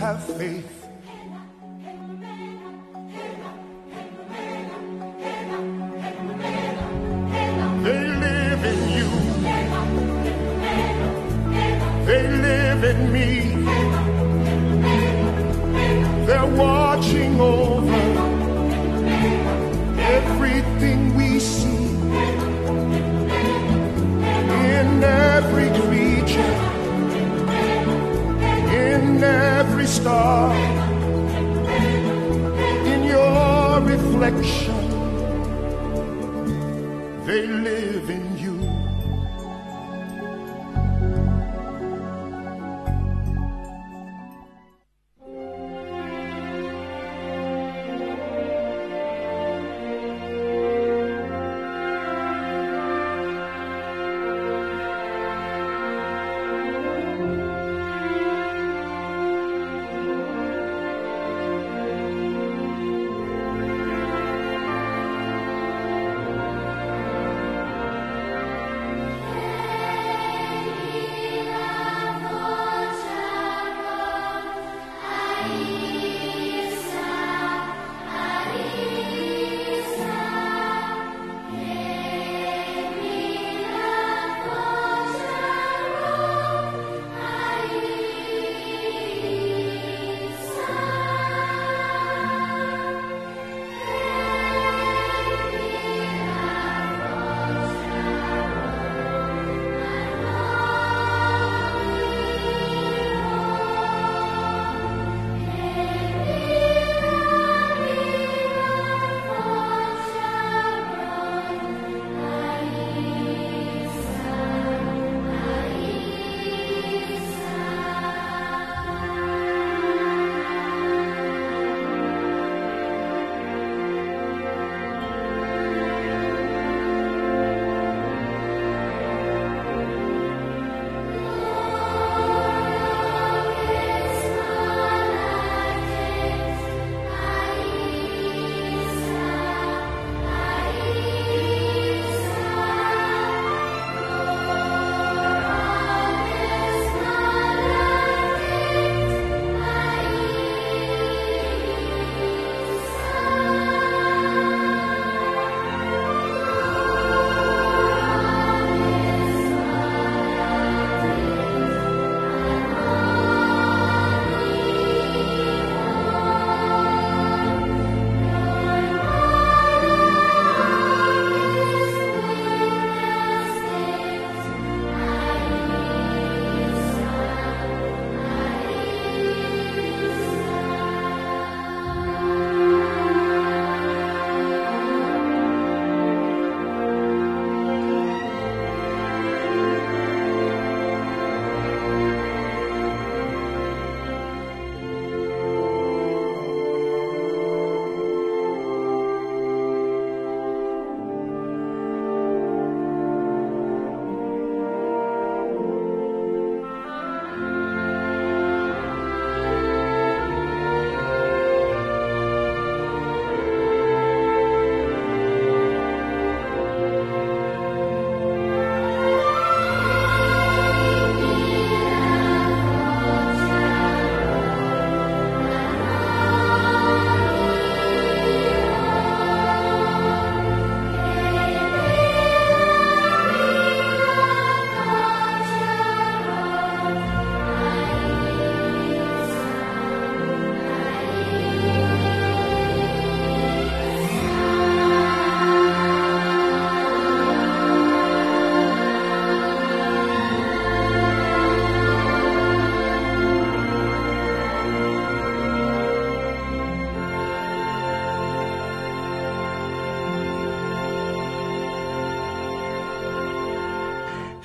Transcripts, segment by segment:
have faith.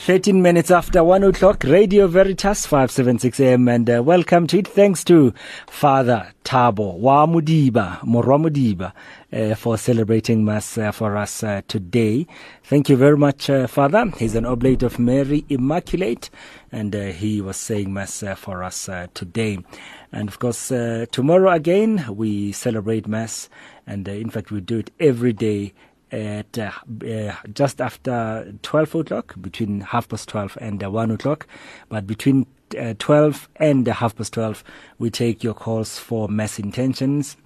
13 minutes after 1 o'clock, Radio Veritas 576 AM, and uh, welcome to it. Thanks to Father Tabo Wamudiba, Moramudiba uh, for celebrating Mass uh, for us uh, today. Thank you very much, uh, Father. He's an oblate of Mary Immaculate, and uh, he was saying Mass uh, for us today. And of course, tomorrow again, we celebrate Mass, and in fact, we do it every day at uh, uh, just after 12 o'clock, between half past 12 and uh, 1 o'clock. But between uh, 12 and half past 12, we take your calls for mass intentions,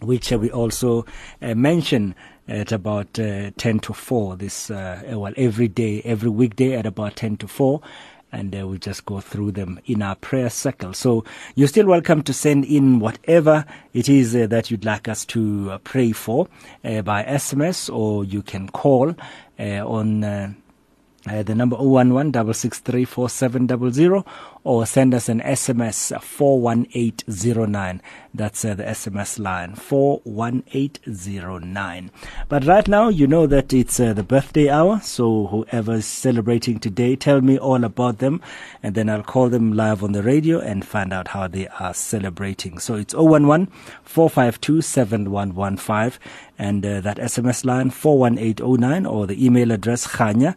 which uh, we also uh, mention at about uh, 10 to 4 this uh, well every day every weekday at about 10 to 4 and uh, we'll just go through them in our prayer circle. So you're still welcome to send in whatever it is uh, that you'd like us to uh, pray for uh, by SMS or you can call uh, on uh, the number 011 663 or send us an SMS 41809. That's uh, the SMS line 41809. But right now, you know that it's uh, the birthday hour, so whoever's celebrating today, tell me all about them, and then I'll call them live on the radio and find out how they are celebrating. So it's 011 452 7115 and uh, that SMS line 41809 or the email address khanya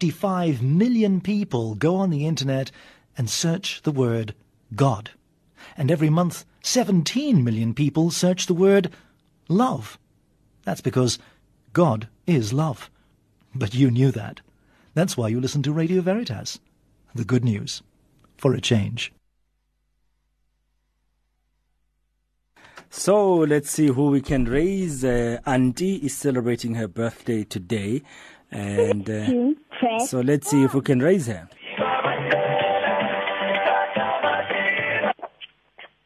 55 million people go on the internet and search the word God? And every month 17 million people search the word love. That's because God is love. But you knew that. That's why you listen to Radio Veritas. The good news. For a change. So let's see who we can raise. Uh, Auntie is celebrating her birthday today. And uh, so let's see if we can raise her.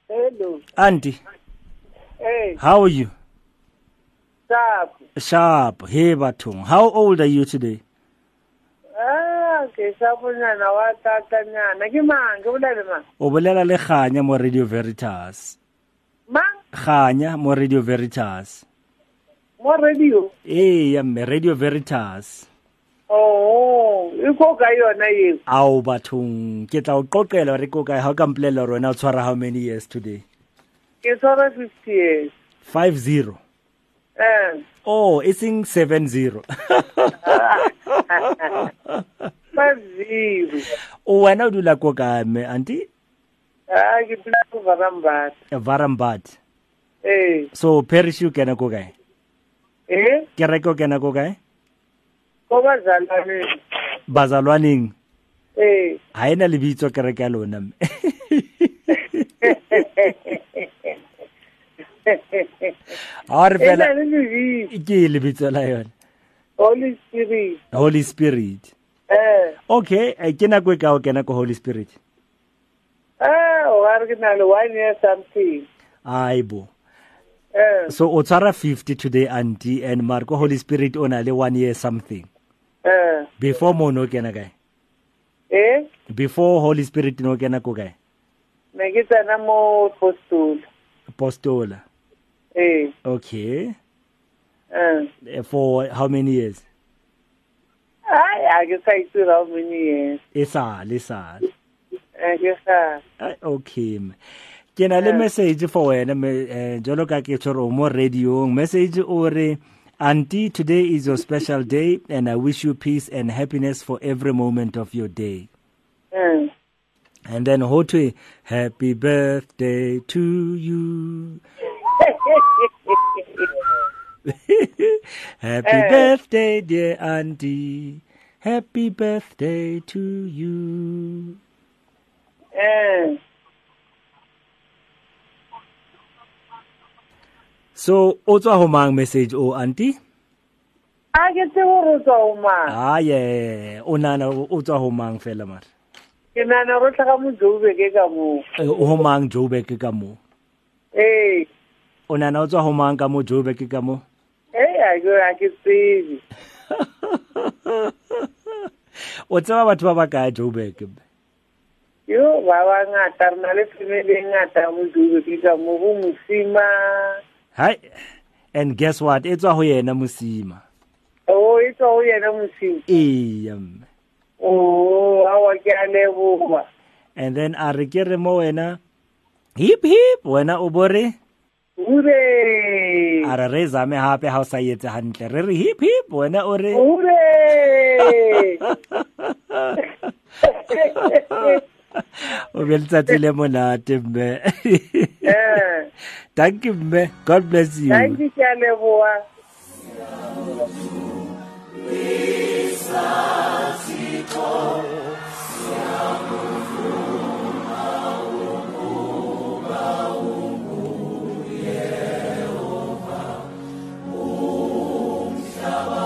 Hello. Auntie, Hey, how are you? stop. Sharp. Hey, Batung. How old are you today? Ah, ke saponyana wa tatanyana. Ke mang? Ke bolele mang? O bolela le Kganya mo Radio Veritas. Mang? Kganya mo Radio Veritas. Mo radio. Eh, ya mme Radio Veritas. Oh, e ko ka yona eo. Ao bathong ke tla o qoqela re ko kae ha o ka mpolella hore wena o tshwara how many years today? Ke tshwara 50 years. 50. Eh, Oh, e seng 70. five zero. o wena o dula ko kae mme auntie? Ah, ke dula ko Varambat. Varambat. Eh, So parish o kena ko kae? eh, Kereke o kena ko kae? Ko bazalwane. Bazalwaneng. Eh. Ha ena lebitso kereke ya lona mme. Ha re fela ke lebitso la yona. Holy Spirit. Holy Spirit. Eh. Okay, ke nako e ka o kena ko Holy Spirit. Ah, o a re ke na le one year something. Ai bo. Eh. So o tshwara 50 today auntie and Marco Holy Spirit o na le one year something. Eh. Before mo no kena kae? Eh. Before Holy Spirit no kena ko kae? Ne ke tsena mo postol. Apostola. Eh. Okay. Eh. Eh, For how many years? Ai, a ke sa itse how many years. E sale, e sale. Eh, ke sa. Ai, Okay. mme. Ke na le message for wena me eh, jwalo ka ke tshwere o mo radio message o re Auntie, today is your special day and I wish you peace and happiness for every moment of your day. Eh. And then Hotwe, happy birthday to you. happy Eh. birthday, dear Auntie. Happy birthday to you. So, o tswa ho mang message o Auntie? A ke tse gore o tswa ho mang. Ah, yeah. O nana o tswa ho mang fela mara. Ke nana ro tlhaga mo Joburg ka moo. Eh, O ho mang Joburg ka mo. Eh. O nana o tswa ho mang ka mo Joburg ka mo. Eh, a ke a ke tsebe. O tseba batho ba ba kae Joburg? Yo, ba ba ngata re na le family e ngata mo Joburg ka moo go Mosima. Hai. And guess what? E tswa ho yena Mosima. Oh, e tswa ho yena Mosima. Ee, mme. Oh, awa ke a leboga. and then a re ke re mo wena hip hip wena o bore Ure. a re re zame hape ha o sa etse hantle re re hip hip wena o re Ure. o be letsatsi le monate mme. Eh. Thank you mme. God bless you. Thank you ke a leboa Shabbat.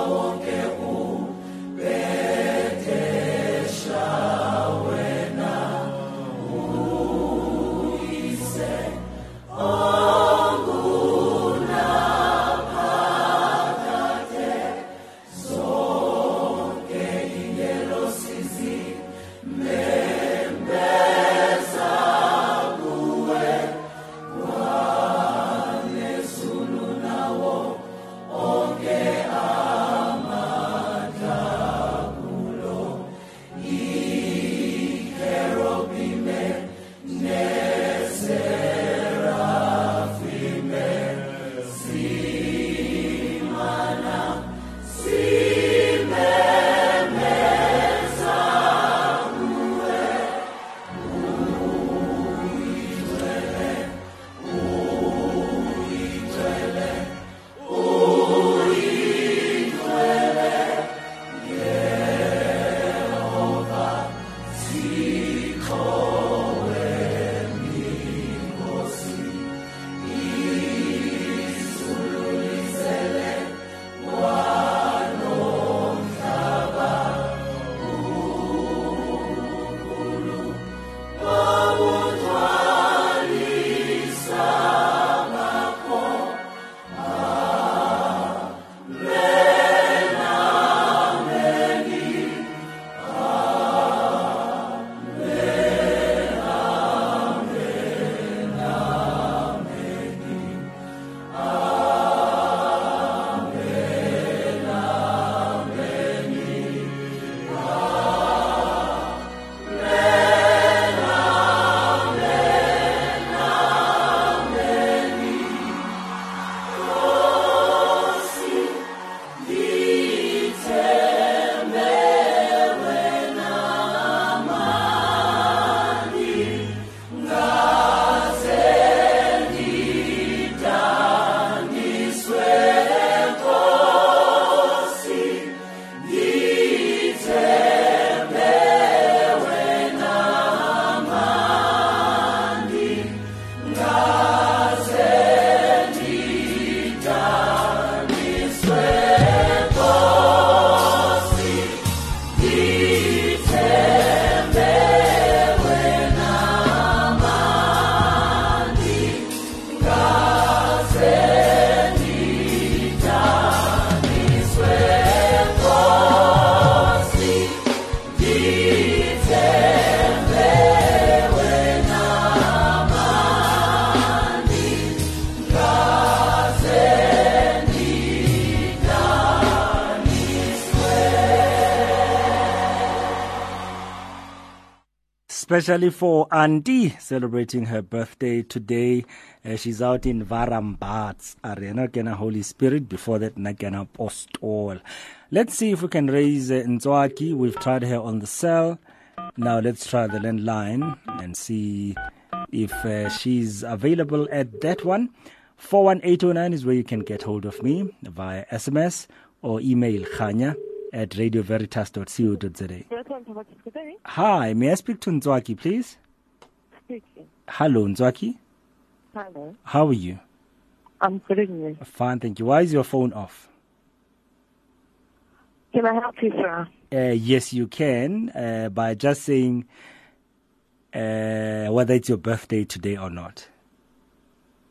Especially for Auntie celebrating her birthday today. Uh, she's out in Varambats, Arena Kena Holy Spirit. Before that, Nakena Postol. Let's see if we can raise uh, Nzwaki. We've tried her on the cell. Now let's try the landline and see if uh, she's available at that one. 41809 is where you can get hold of me via SMS or email khanya at radioveritas.co.za. Hi, may I speak to Nzwaki, please? Speaking. Hello, Nzwaki. Hello. How are you? I'm good. Fine, thank you. Why is your phone off? Can I help you, sir? Uh, yes, you can uh, by just saying uh, whether it's your birthday today or not.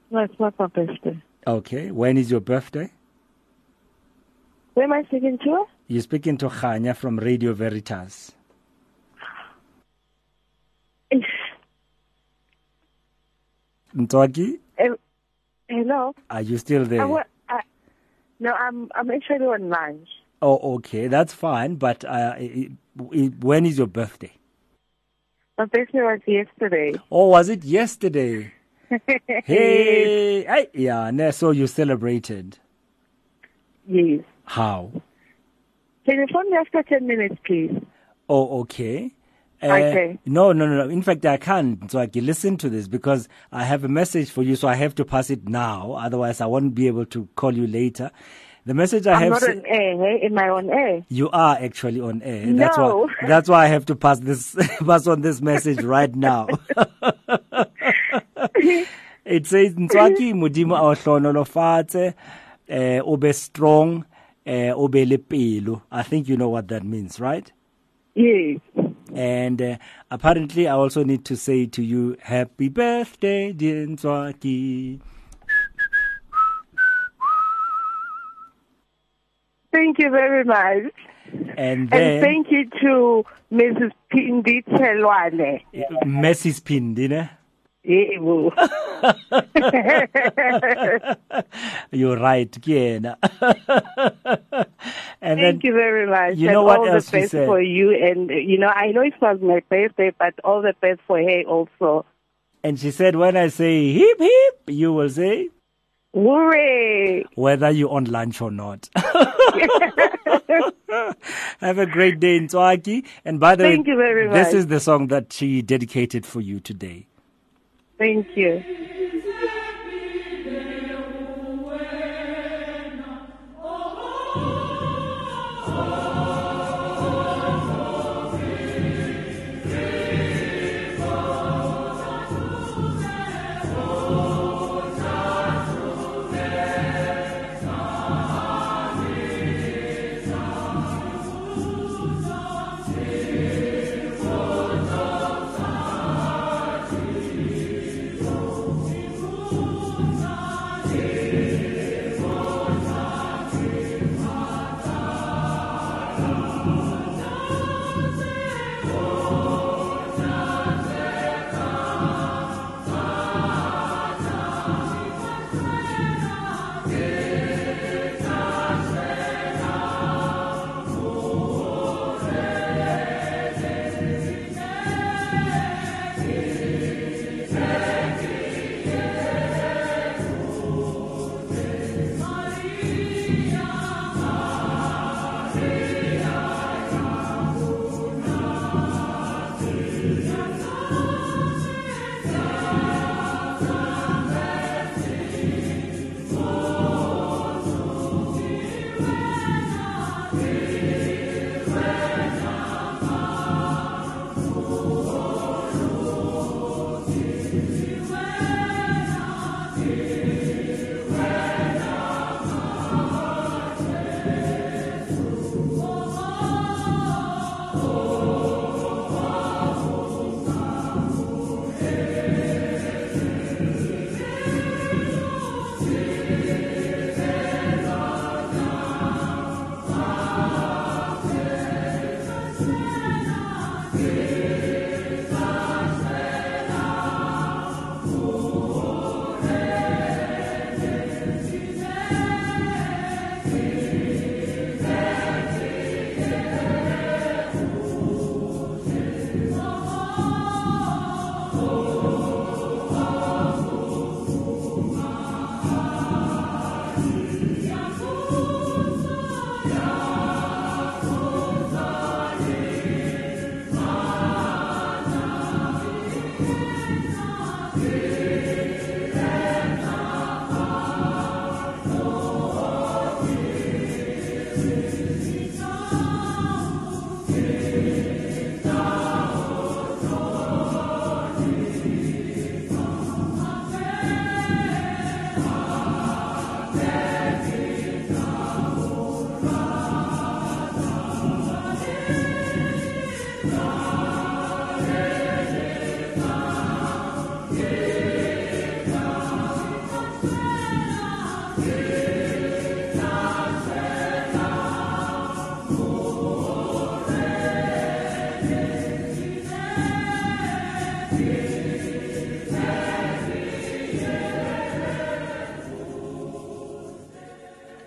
No, it's not my birthday. Okay, when is your birthday? Who am I speaking to? You're speaking to Khanya from Radio Veritas. Nzwaki, Eh, Hello. are you still I, there? wa- I, no, I'm I'm actually on lunch. Oh, okay, that's fine. But uh, i i when is your birthday? My birthday was yesterday. Oh, was it yesterday? hey, hey, yeah. no, So you celebrated. Yes. How? Can you phone me after ten minutes, please? Oh, okay. Uh, Okay. No, no, no, no. In fact, I can't. So I can listen to this because I have a message for you. So I have to pass it now. Otherwise, I won't be able to call you later. The message I I'm have. not on air. Hey? Am I on air? You are actually on air. That's No. why. That's why I have to pass this pass on this message right now. it says Ntswaki modimo a o hlonolofatse eh strong eh o be le pelo. I think you know what that means, right? Yes. And uh, apparently I also need to say to you happy birthday dear Ntswaki. Thank you very much. And then And thank you to Mrs. Pindi Telwane. Mrs. Pindine. Yebo. You're right, Kiena. and Thank you very much. you and know what all else the best said? for you. And, you know, I know it was my birthday, but all the best for her also. And she said, when I say hip hip, you will say Hooray! whether you're on lunch or not. Have a great day, Ntswaki. And by the Thank way, you very this is the song that she dedicated for you today. Thank you.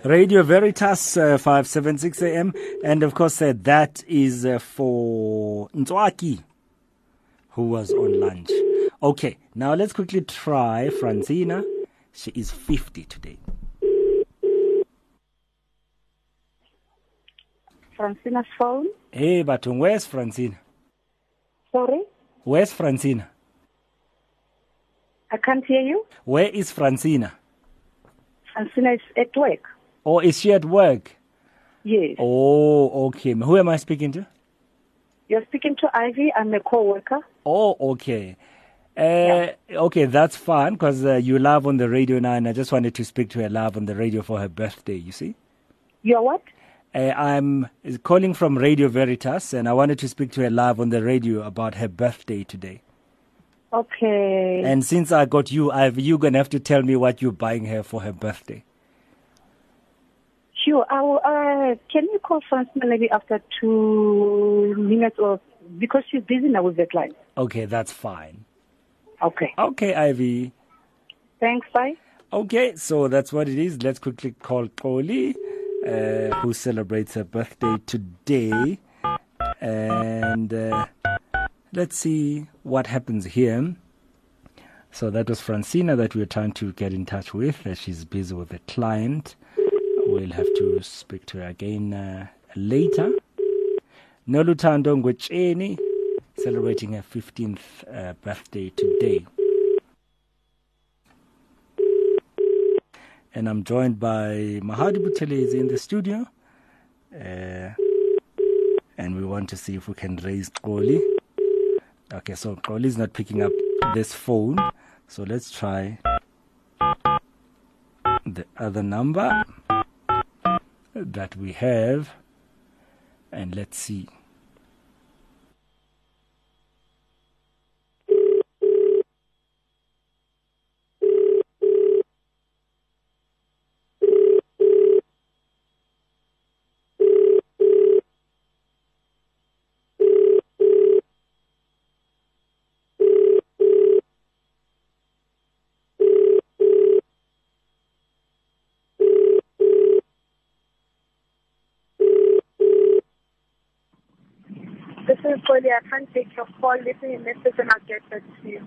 Radio Veritas, uh, 576 AM. And of course, uh, that is uh, for Ntswaki, who was on lunch. Okay, now let's quickly try Francina. She is 50 today. Francina's phone. Hey, but where's Francina? Sorry, Where's Francina? I can't hear you. Where is Francina? Francina is at work. Or is she at work? Yes. Oh, okay. Who am I speaking to? You're speaking to Ivy. I'm a co-worker. Oh, okay. Uh, Okay, that's fine because uh, you live on the radio now, and I just wanted to speak to her live on the radio for her birthday. You see, You're what? uh, I'm calling from Radio Veritas, and I wanted to speak to her live on the radio about her birthday today. Okay. And since I got you, I've, you're gonna have to tell me what you're buying her for her birthday. Sure. I will, uh, can you call Francina maybe after two minutes or because she's busy now with the client. Okay, that's fine. Okay. Okay, Ivy. Thanks. Bye. Okay, so that's what it is. Let's quickly call Koli, uh, who celebrates her birthday today. And uh, let's see what happens here. So that was Francina that we were trying to get in touch with. Uh, she's busy with a client. We'll have to speak to her again uh, later. Nolutando Ngwecheni, celebrating her 15th uh, birthday today. and I'm joined by Mahadi Buthelezi in the studio. Uh, and we want to see if we can raise Koli. Okay, so Koli is not picking up this phone, so let's try the other number that we have, and let's see. This. I can't take your call. Leave me a message and I'll get back to you.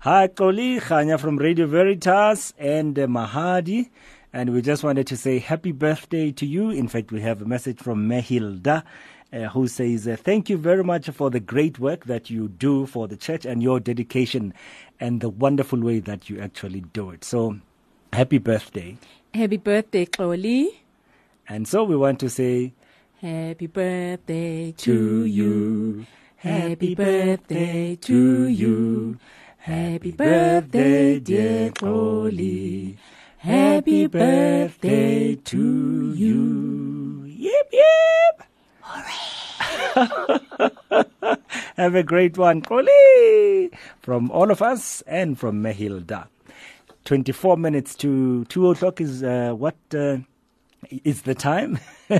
Hi, Koli Khanya from Radio Veritas and uh, Mahadi. And we just wanted to say happy birthday to you. In fact, we have a message from Mehilda. Uh, who says, uh, Thank you very much for the great work that you do for the church and your dedication and the wonderful way that you actually do it. So, happy birthday. Happy birthday, Chloe. And so, we want to say, Happy birthday To you. Happy birthday to you. Happy birthday, dear Chloe. Happy birthday to you. Yep, yip. Have a great one, Koli, from all of us and from Mehilda. 24 minutes to 2 o'clock is uh, what uh, is the time.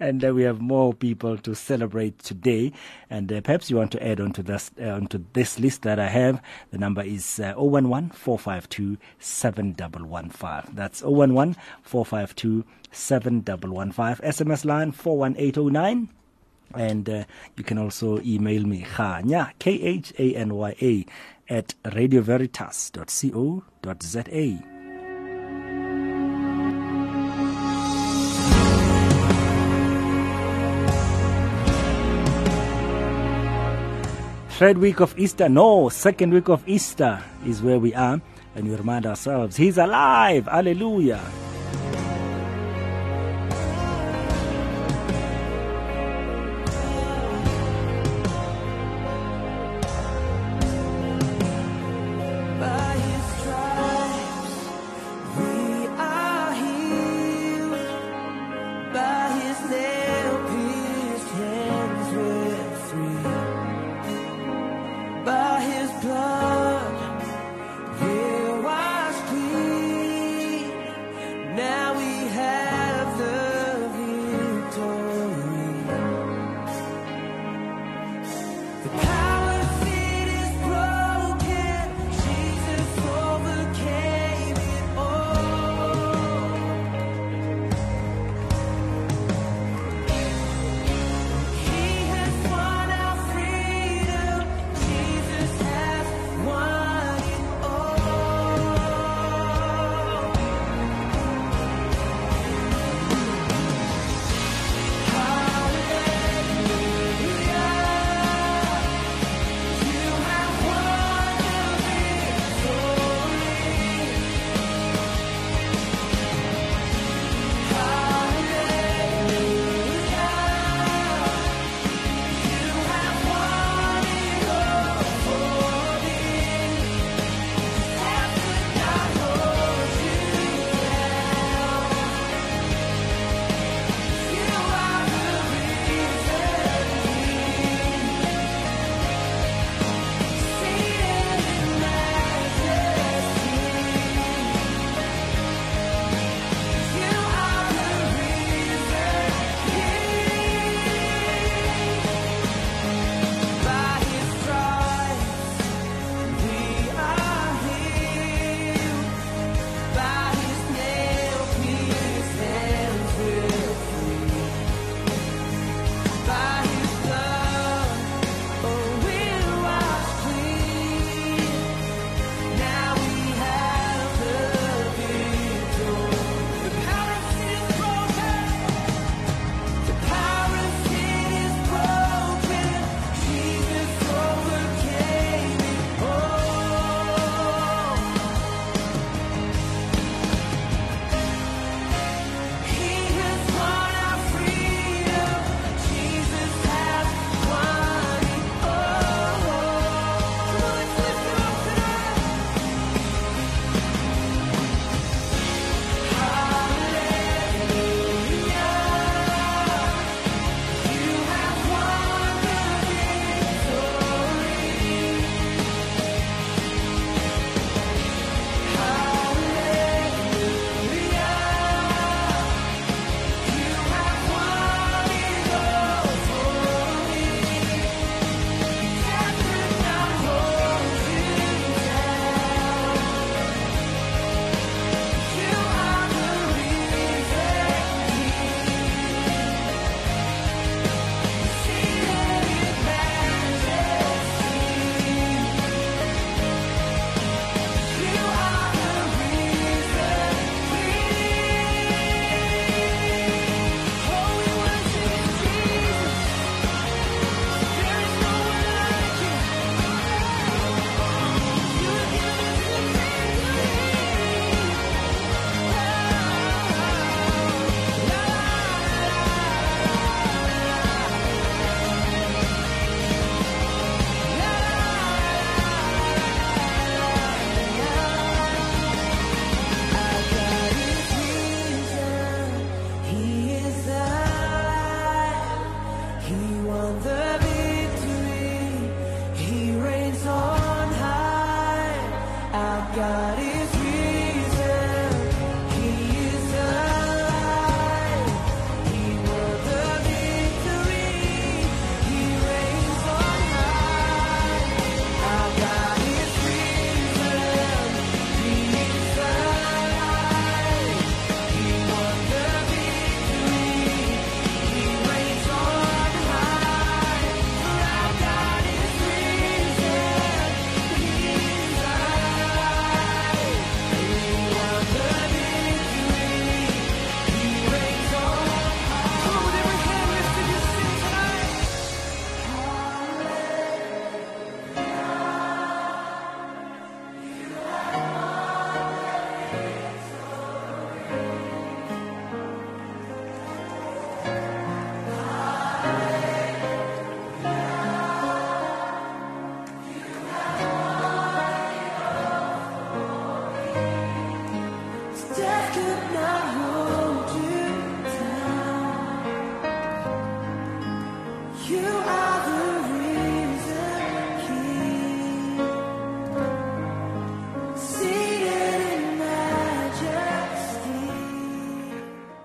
and uh, we have more people to celebrate today. And uh, perhaps you want to add on to this, uh, onto this list that I have. The number is uh, 011 452 7115. That's 011 452 7115. SMS line 41809. And uh, you can also email me, Khanya, K H A N Y A, at radioveritas.co.za. Third week of Easter, no, second week of Easter is where we are, and we remind ourselves, He's alive, hallelujah.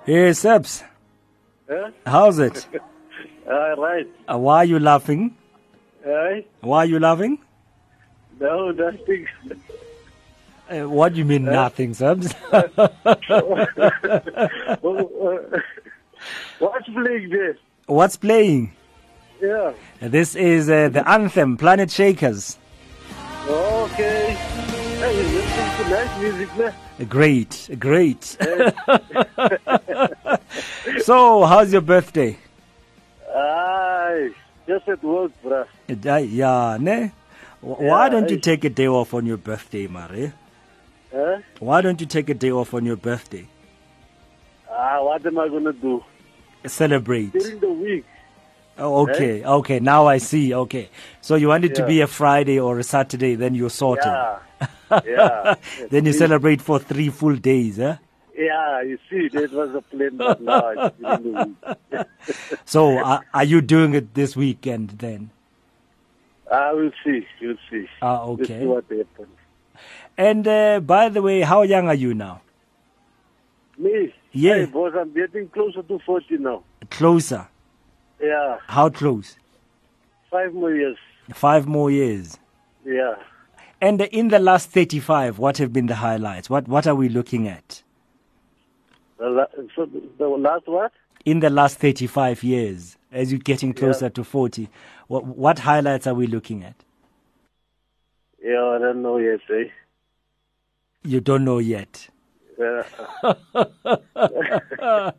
Hey, Sebs, Huh? how's it? All right. Uh, why are you laughing? Hey? Why are you laughing? No, nothing. Uh, what do you mean nothing, Sebs? What's playing this? What's playing? Yeah. This is uh, the anthem, Planet Shakers. Okay. Hey, you listening to nice music, man. Great, great. so, how's your birthday? Aye. Just at work, bruh. Uh, yeah, ne? Why Yeah, don't you I- take a day off on your birthday, Mare? Huh? Why don't you take a day off on your birthday? Ah, what am I gonna do? Celebrate. During the week. Oh, okay, okay. Now I see. Okay. So you want it to be a Friday or a Saturday, then you're sorted. Yeah. Yeah. then you celebrate for three full days, huh? Yeah, you see, that was a plan, but now it's during the week. So are, are you doing it this weekend then? I will see. You'll see. Ah, okay. see what happens. And uh, by the way, how young are you now? Me? Yeah. Hey, boss, I'm getting closer to 40 now. Closer. Yeah. How close? Five more years. Five more years. Yeah. And in the last 35, what have been the highlights? What What are we looking at? The la- so the, last what? In the last 35 years, as you're getting closer Yeah. to 40, what, what highlights are we looking at? Yeah, I don't know yet, eh? You don't know yet.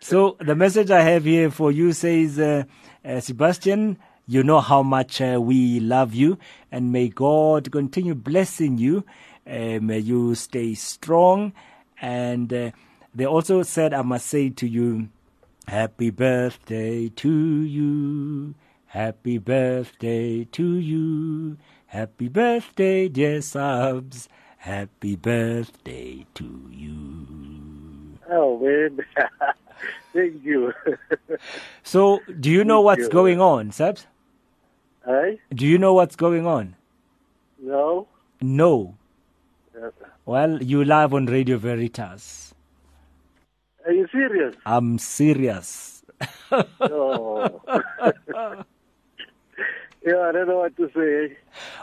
So the message I have here for you says, uh, uh, Sebastian, you know how much uh, we love you, and may God continue blessing you. May you stay strong. And uh, they also said, I must say to you, Happy birthday to you. Happy birthday to you. Happy birthday, dear subs. Happy birthday to you. oh, man. Thank you. So, do you know Thank what's you. going on, Sabs? hey? Do you know what's going on? No? No. Uh, Well, you live on Radio Veritas. Are you serious? I'm serious. Oh. yeah, I don't know what to say.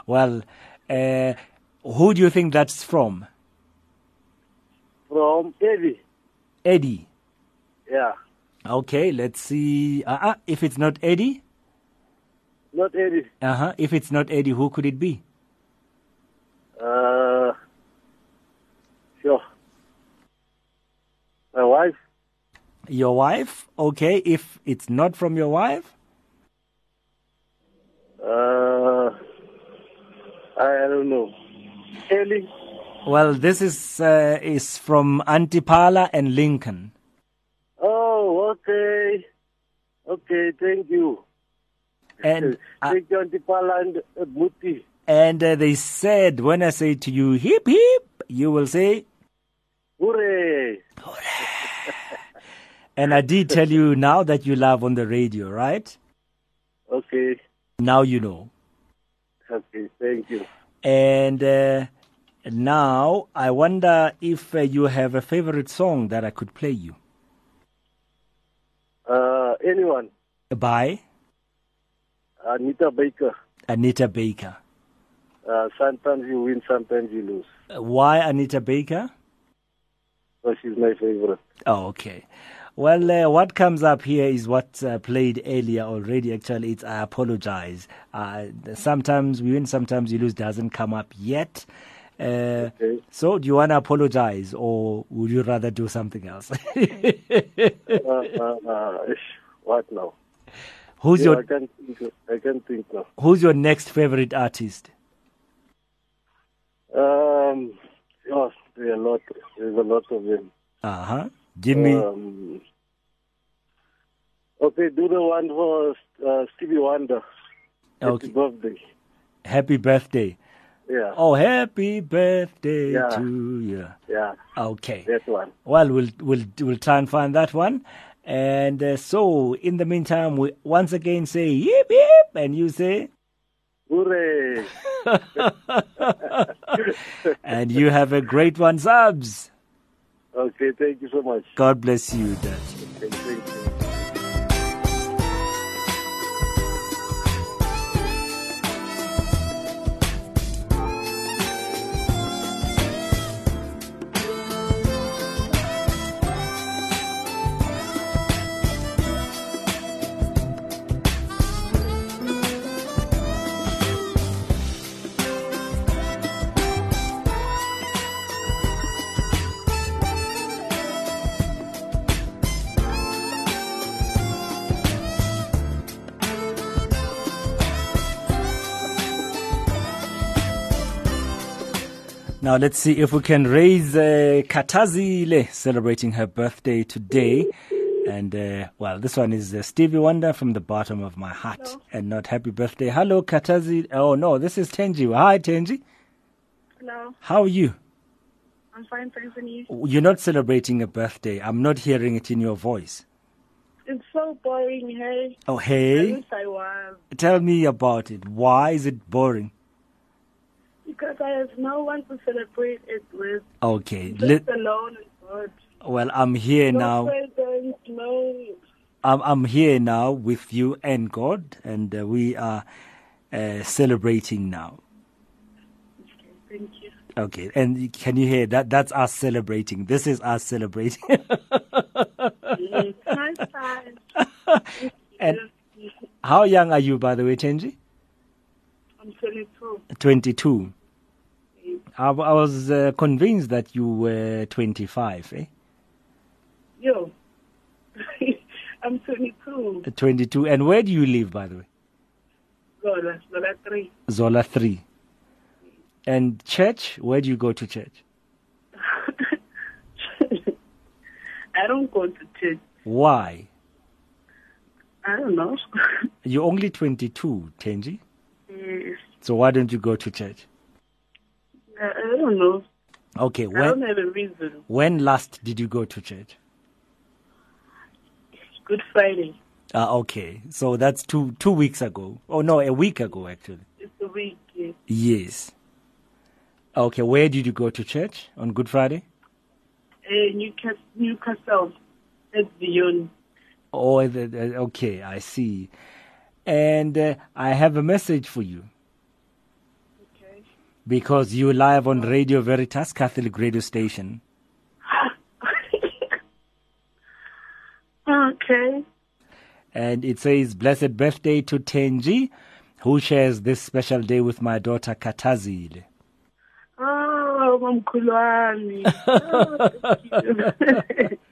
Well, uh, who do you think that's from? From Eddie. Eddie. Yeah. Okay, let's see. Uh-uh. If it's not Eddie, Not Eddie. uh-huh. If it's not Eddie, who could it be? Uh, sure. My wife? Your wife? Okay. If it's not from your wife, Uh, I, I don't know. Ellie? well, this is uh, is from Antipala and Lincoln. Oh, okay. Okay, thank you. And uh, Thank you, Antipala and uh, Muti. and uh, they said when I say to you hip hip, you will say Hooray! And I did tell you now that you love on the radio, right? Okay. Now you know. Okay, thank you. And uh, now I wonder if uh, you have a favorite song that I could play you. Uh, anyone? By Anita Baker. Anita Baker. Uh, sometimes you win, sometimes you lose. Uh, Why Anita Baker? So she's my favorite. Oh, okay. Well, uh, what comes up here is what uh, played earlier already. Actually, it's I apologize. Uh, sometimes we win, sometimes you lose. Doesn't come up yet. Uh, Okay. So, do you want to apologize, or would you rather do something else? Uh, uh, what now? who's Yeah, I your can't think. I can't think now. Who's your next favorite artist? Um, yes, there are a lot. There's a lot of them. Uh huh. Give me. Um, okay, do the one for uh, Stevie Wonder. Happy Okay. birthday. Happy birthday. Yeah. Oh, happy birthday Yeah. to you. Yeah. Okay. That one. Well, we'll we'll we'll try and find that one. And uh, so, in the meantime, we once again say yip yip, and you say, Hooray! and you have a great one, subs. Okay, thank you so much. God bless you, Dad. Okay, Now let's see if we can raise uh, Katazile celebrating her birthday today. And uh, well, this one is uh, Stevie Wonder from the bottom of my heart, and not happy birthday. Hello, Katazi. Oh no, this is Tenji. Hi, Tenji. Hello, How are you? I'm fine, thanks, and you? You're not celebrating a birthday. I'm not hearing it in your voice. It's so boring, hey? Oh, I hey, wish I was. tell me about it. Why is it boring? Because I have no one to celebrate it with. Okay, Just let, alone and God. well, I'm here No now. presents, no. I'm, I'm here now with you and God, and uh, we are uh, celebrating now. Okay, thank you. Okay, and can you hear that? That's us celebrating. This is us celebrating. And how young are you, by the way, Tenji? I'm 22. 22. I, I was uh, convinced that you were 25, eh? Yo. I'm 22. Uh, 22. And where do you live, by the way? Zola, Zola 3. Zola 3. And church? Where do you go to church? I don't go to church. Why? I don't know. You're only 22, Tenji. yes. So why don't you go to church? I, I don't know. Okay, I don't when, have a reason. when last did you go to church? Good Friday. Ah, okay. So that's two two weeks ago. Oh no, a week ago actually. It's a week. Yes. Yes. Okay, where did you go to church on Good Friday? Uh, Newcastle, Newcastle. That's beyond. Oh, okay, I see. And uh, I have a message for you. Because you're live on Radio Veritas Catholic radio station. okay. And it says, Blessed birthday to Tenji, who shares this special day with my daughter Katazile. Oh, Mamkulwani. Oh, you.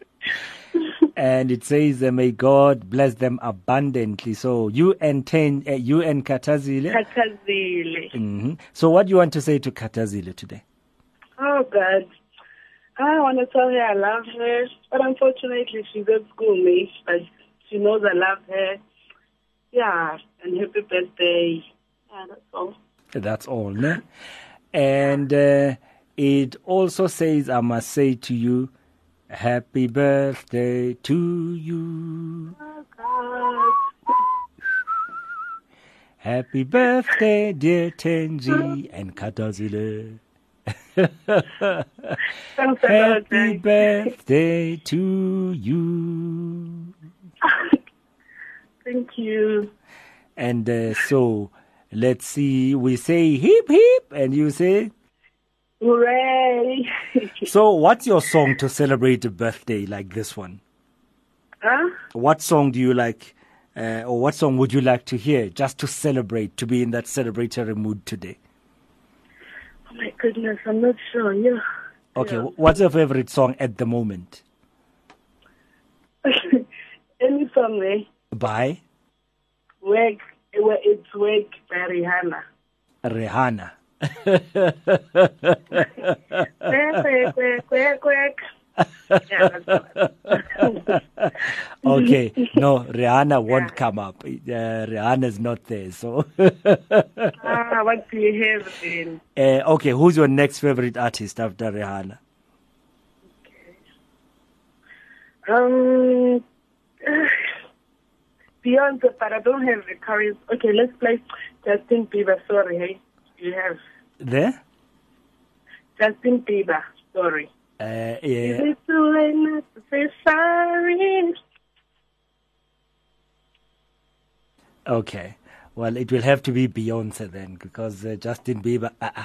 and it says, uh, May God bless them abundantly. So you and Ten, uh, you and Katazile. Katkazile. hmm So what do you want to say to Katazile today? Oh, God. I want to tell her I love her, but unfortunately she's at school, mate. But she knows I love her. Yeah, and happy birthday. Yeah, that's all. That's all, ne? And uh, it also says, I must say to you, Happy birthday to you. Happy birthday, dear Tenji and Katazile. Thanks a lot, Happy birthday to you. Thank you. And uh, so, let's see, we say hip hip, and you say, Hooray. so what's your song to celebrate a birthday like this one? huh? What song do you like, uh, or what song would you like to hear just to celebrate, to be in that celebratory mood today? Oh, my goodness. I'm not sure. Yeah. Okay, Yeah. what's your favorite song at the moment? Any song, eh? By Work. It's work by Rihanna. Rihanna. Quack, quack, quack, quack, quack. Yeah, that's what. okay, no, Rihanna won't come up. Uh, Rihanna's not there. So, ah, what do you have then? uh, okay, who's your next favorite artist after Rihanna? Um, Beyonce, but I don't have the courage. Okay, let's play Justin Bieber. Sorry, hey, you have There? Justin Bieber. Sorry. Uh, Is it too late not to say sorry? Okay. Well, it will have to be Beyonce then, because uh, Justin Bieber. Uh-uh.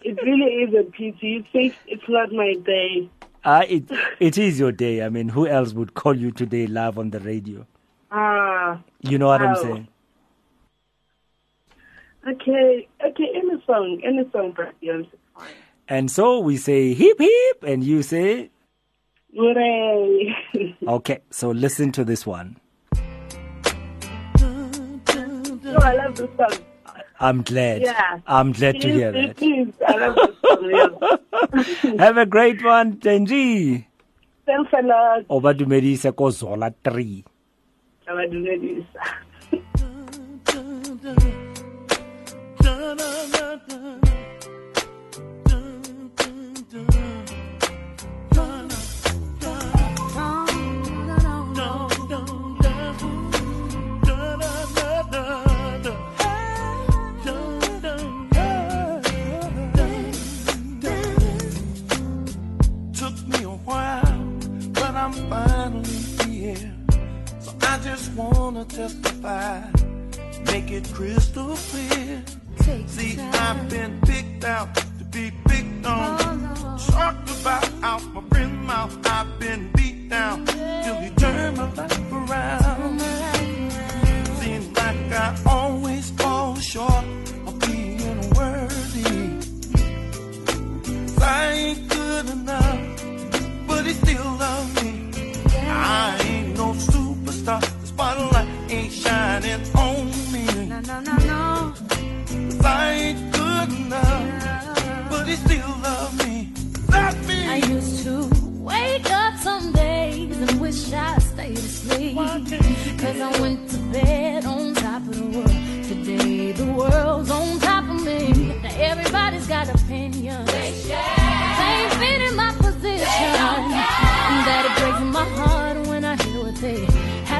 It really is a pity. You think it's not my day. Uh, it it is your day. I mean, who else would call you today live on the radio? Ah, You know what I'm saying? Okay. Okay, any song, any song, but Beyonce. Fine. And so we say hip hip, and you say Hooray. okay. So listen to this one. no, I love this song. I'm glad. Yeah. I'm glad to hear please, that. Please, I love this song. Have a great one, Tenji. Thanks a lot. O ba dumedise ko Zola 3. Abadumedisa. Wanna testify, make it crystal clear. See, I've been picked out to be picked on. Talked about out my friend mouth. I've been beat down till he turned my life around. Seems like I always fall short of being worthy. I ain't good enough, but he still loves me. I ain't no superstar, the spotlight ain't shining on me. I ain't good enough, but he still loves me. Love me. I used to wake up some days and wish I stayed asleep. Cause I went to bed on top of the world. Today the world's on top of me. Now everybody's got opinions. They ain't fitting my position. That it breaks my heart when I hear what they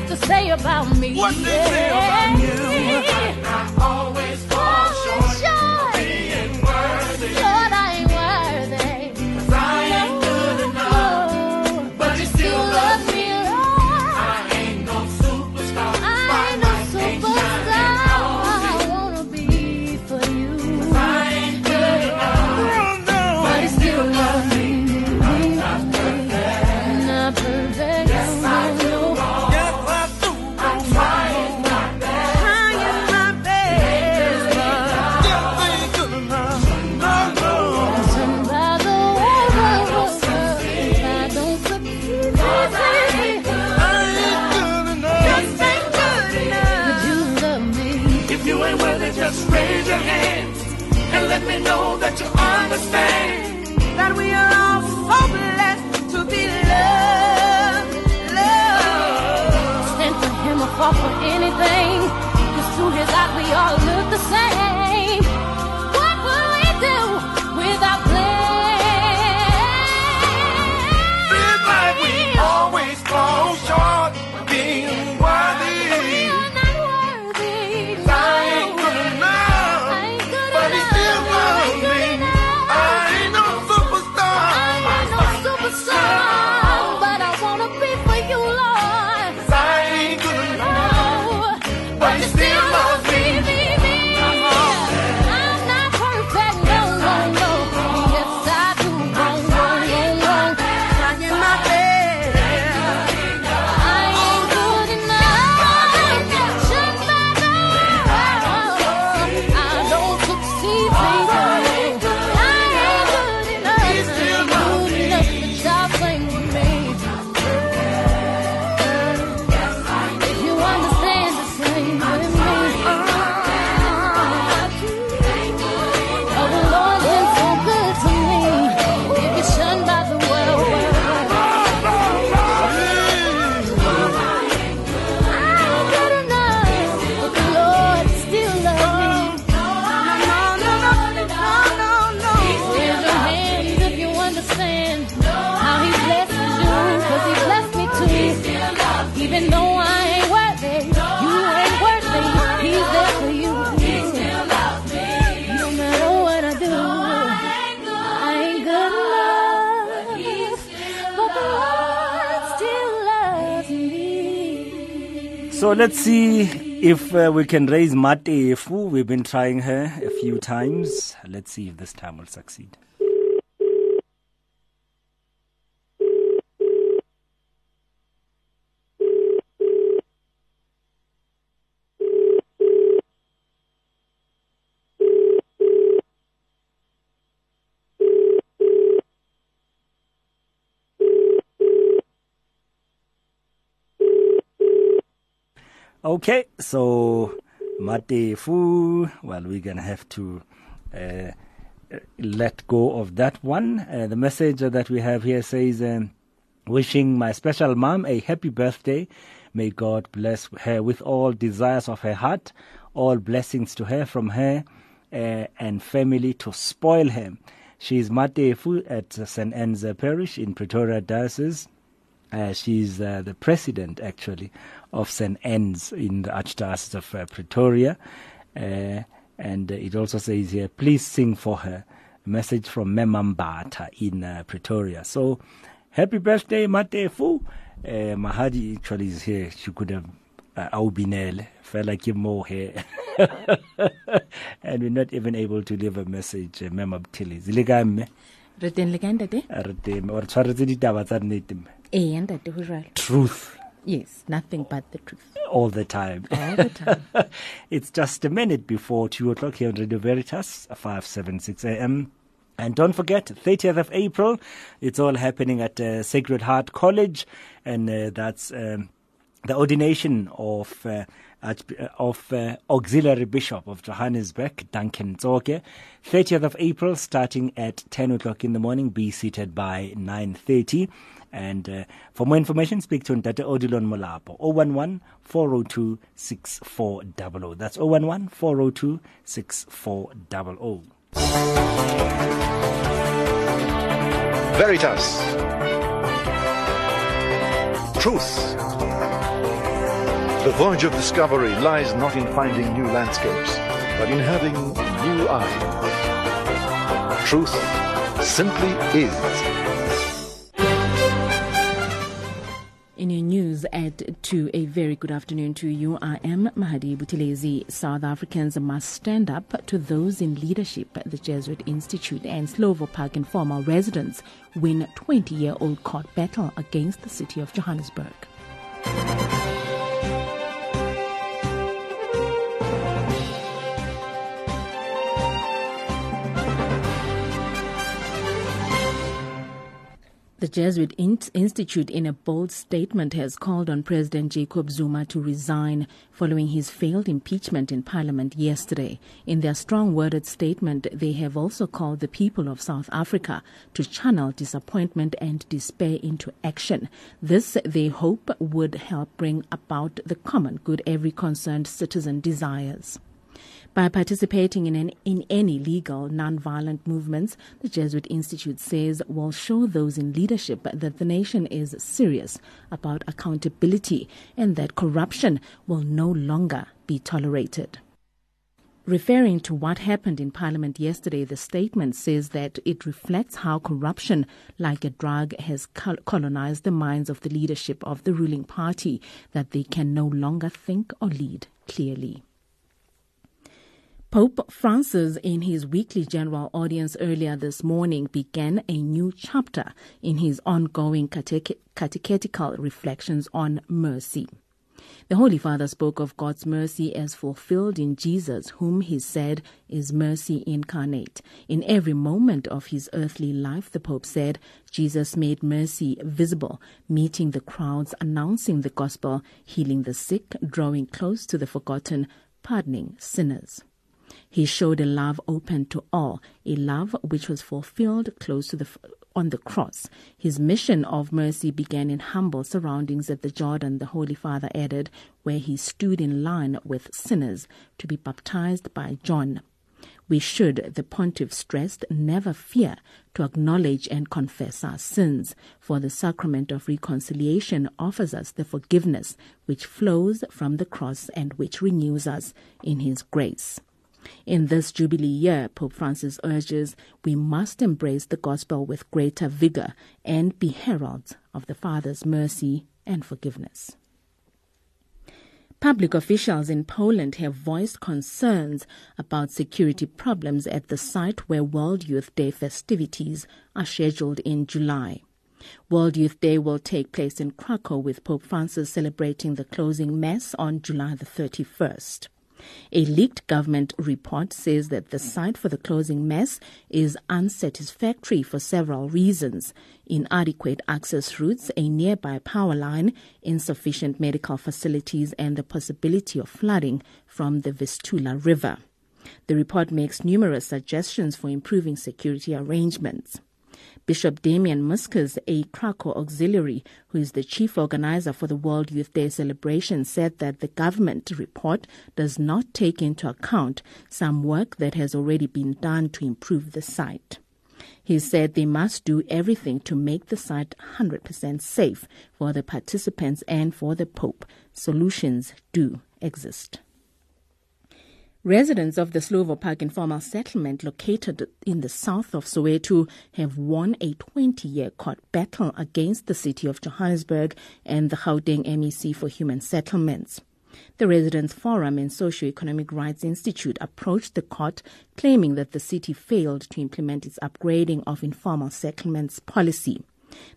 to say about me. What they say about you. I always fall short. So let's see if uh, we can raise Matefu. We've been trying her a few times. Let's see if this time will succeed. Okay, so Matefu, well, we're going to have to uh, let go of that one. Uh, the message that we have here says, um, wishing my special mom a happy birthday. May God bless her with all desires of her heart, all blessings to her from her uh, and family to spoil her. She is Matefu at St. Anne's Parish in Pretoria Diocese. Uh, she's uh, the president, actually, of St. Anne's in the Archdiocese of uh, Pretoria. Uh, and it also says here, please sing for her. A message from Memambata in uh, Pretoria. So, happy birthday, Matefu. Uh, Mahadi actually is here. She could have uh, Aubinel, felt like him more here. and we're not even able to leave a message. Uh, Memabtili. Zilika mme? re teng le kae ntate Re teng, or tshwaretse ditaba tsa nnete mme. ee ntate go jalo Truth. Yes nothing but the truth all the time. All the time. it's just a minute before 2 o'clock here on Radio Veritas, 576 AM. And don't forget, 30th of April, it's all happening at uh, Sacred Heart College, and uh, that's um, the ordination of uh, of uh, Auxiliary Bishop of Johannesburg, Duncan Tsoke. 30th of April, starting at 10 o'clock in the morning. Be seated by 9.30. And uh, for more information, speak to Ntate Odilon Molapo, 011 402 6400. That's 011 402 6400. Veritas. Truth. The voyage of discovery lies not in finding new landscapes, but in having new eyes. Truth simply is. In your news at 2, a very good afternoon to you. I am Mahadi Buthelezi. South Africans must stand up to those in leadership at the Jesuit Institute and Slovo Park informal residents win 20 year old court battle against the city of Johannesburg. The Jesuit Institute, in a bold statement, has called on President Jacob Zuma to resign following his failed impeachment in Parliament yesterday. In their strong worded statement, they have also called the people of South Africa to channel disappointment and despair into action. This, they hope, would help bring about the common good every concerned citizen desires. By participating in, an, in any legal, non-violent movements, the Jesuit Institute says will show those in leadership that the nation is serious about accountability and that corruption will no longer be tolerated. Referring to what happened in Parliament yesterday, the statement says that it reflects how corruption, like a drug, has colonized the minds of the leadership of the ruling party, that they can no longer think or lead clearly. Pope Francis, in his weekly general audience earlier this morning, began a new chapter in his ongoing catech- catechetical reflections on mercy. The Holy Father spoke of God's mercy as fulfilled in Jesus, whom he said is mercy incarnate. In every moment of his earthly life, the Pope said, Jesus made mercy visible, meeting the crowds, announcing the gospel, healing the sick, drawing close to the forgotten, pardoning sinners. He showed a love open to all, a love which was fulfilled close to the on the cross. His mission of mercy began in humble surroundings at the Jordan, the Holy Father added, where he stood in line with sinners to be baptized by John. We should, the pontiff stressed, never fear to acknowledge and confess our sins, for the sacrament of reconciliation offers us the forgiveness which flows from the cross and which renews us in his grace. In this Jubilee year, Pope Francis urges we must embrace the gospel with greater vigor and be heralds of the Father's mercy and forgiveness. Public officials in Poland have voiced concerns about security problems at the site where World Youth Day festivities are scheduled in July. World Youth Day will take place in Krakow with Pope Francis celebrating the closing Mass on July the 31st. A leaked government report says that the site for the closing mess is unsatisfactory for several reasons inadequate access routes, a nearby power line, insufficient medical facilities, and the possibility of flooding from the Vistula River. The report makes numerous suggestions for improving security arrangements. Bishop Damian Muskus, a Krakow auxiliary who is the chief organizer for the World Youth Day celebration, said that the government report does not take into account some work that has already been done to improve the site. He said they must do everything to make the site 100% safe for the participants and for the Pope. Solutions do exist. Residents of the Slovo Park informal settlement located in the south of Soweto have won a 20-year court battle against the city of Johannesburg and the Gauteng MEC for Human Settlements. The Residents Forum and Socio-Economic Rights Institute approached the court claiming that the city failed to implement its upgrading of informal settlements policy.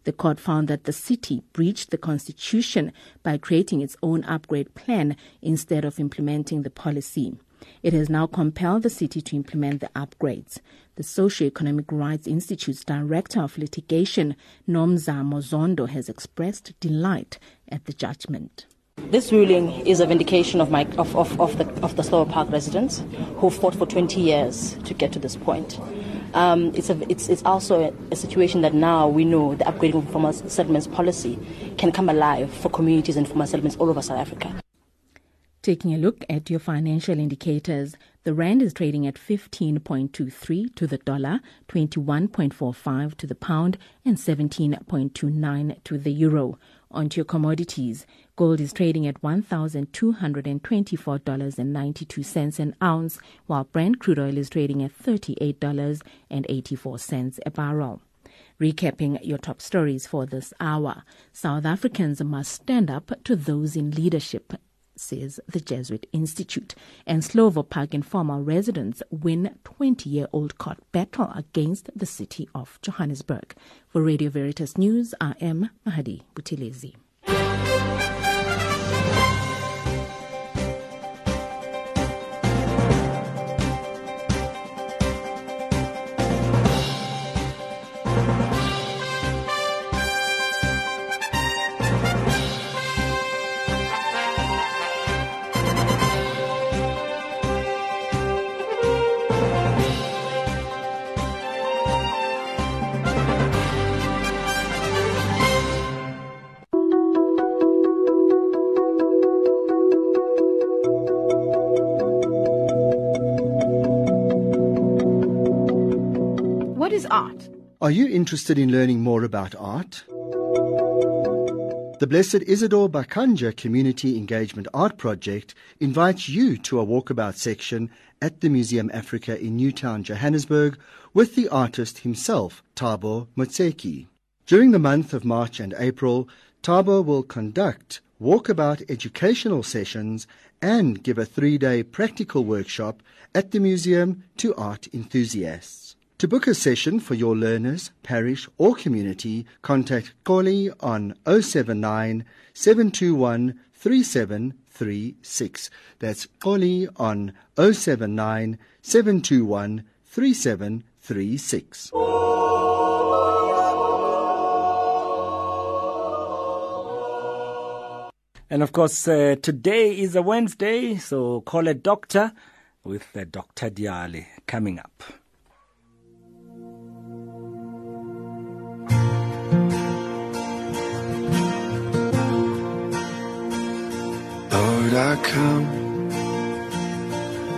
The court found that the city breached the constitution by creating its own upgrade plan instead of implementing the policy. It has now compelled the city to implement the upgrades. The Socio-Economic Rights Institute's Director of Litigation, Nomzamo Zondo, has expressed delight at the judgment. This ruling is a vindication of, my, of, of, of the, of the Slovo Park residents who fought for 20 years to get to this point. Um, it's, a, it's, it's also a, situation that now we know the upgrading of informal settlements policy can come alive for communities and informal settlements all over South Africa. Taking a look at your financial indicators, the rand is trading at 15.23 to the dollar, 21.45 to the pound, and 17.29 to the euro. Onto your commodities. Gold is trading at $1,224.92 an ounce, while Brent crude oil is trading at $38.84 a barrel. Recapping your top stories for this hour South Africans must stand up to those in leadership says the Jesuit Institute. And Slovo Park informal residents win 20 year old court battle against the city of Johannesburg. For Radio Veritas News, I am Mahadi Buthelezi. Are you interested in learning more about art? The Blessed Isidore Bakanja Community Engagement Art Project invites you to a walkabout section at the Museum Africa in Newtown, Johannesburg, with the artist himself, Tabo Motseki. During the month of March and April, Tabo will conduct walkabout educational sessions and give a three day practical workshop at the museum to art enthusiasts. To book a session for your learners, parish, or community, contact Koli on 079 721 3736. That's Koli on 079 721 3736. And of course, uh, today is a Wednesday, so call a doctor with uh, Dr. Diale coming up. Lord, I come,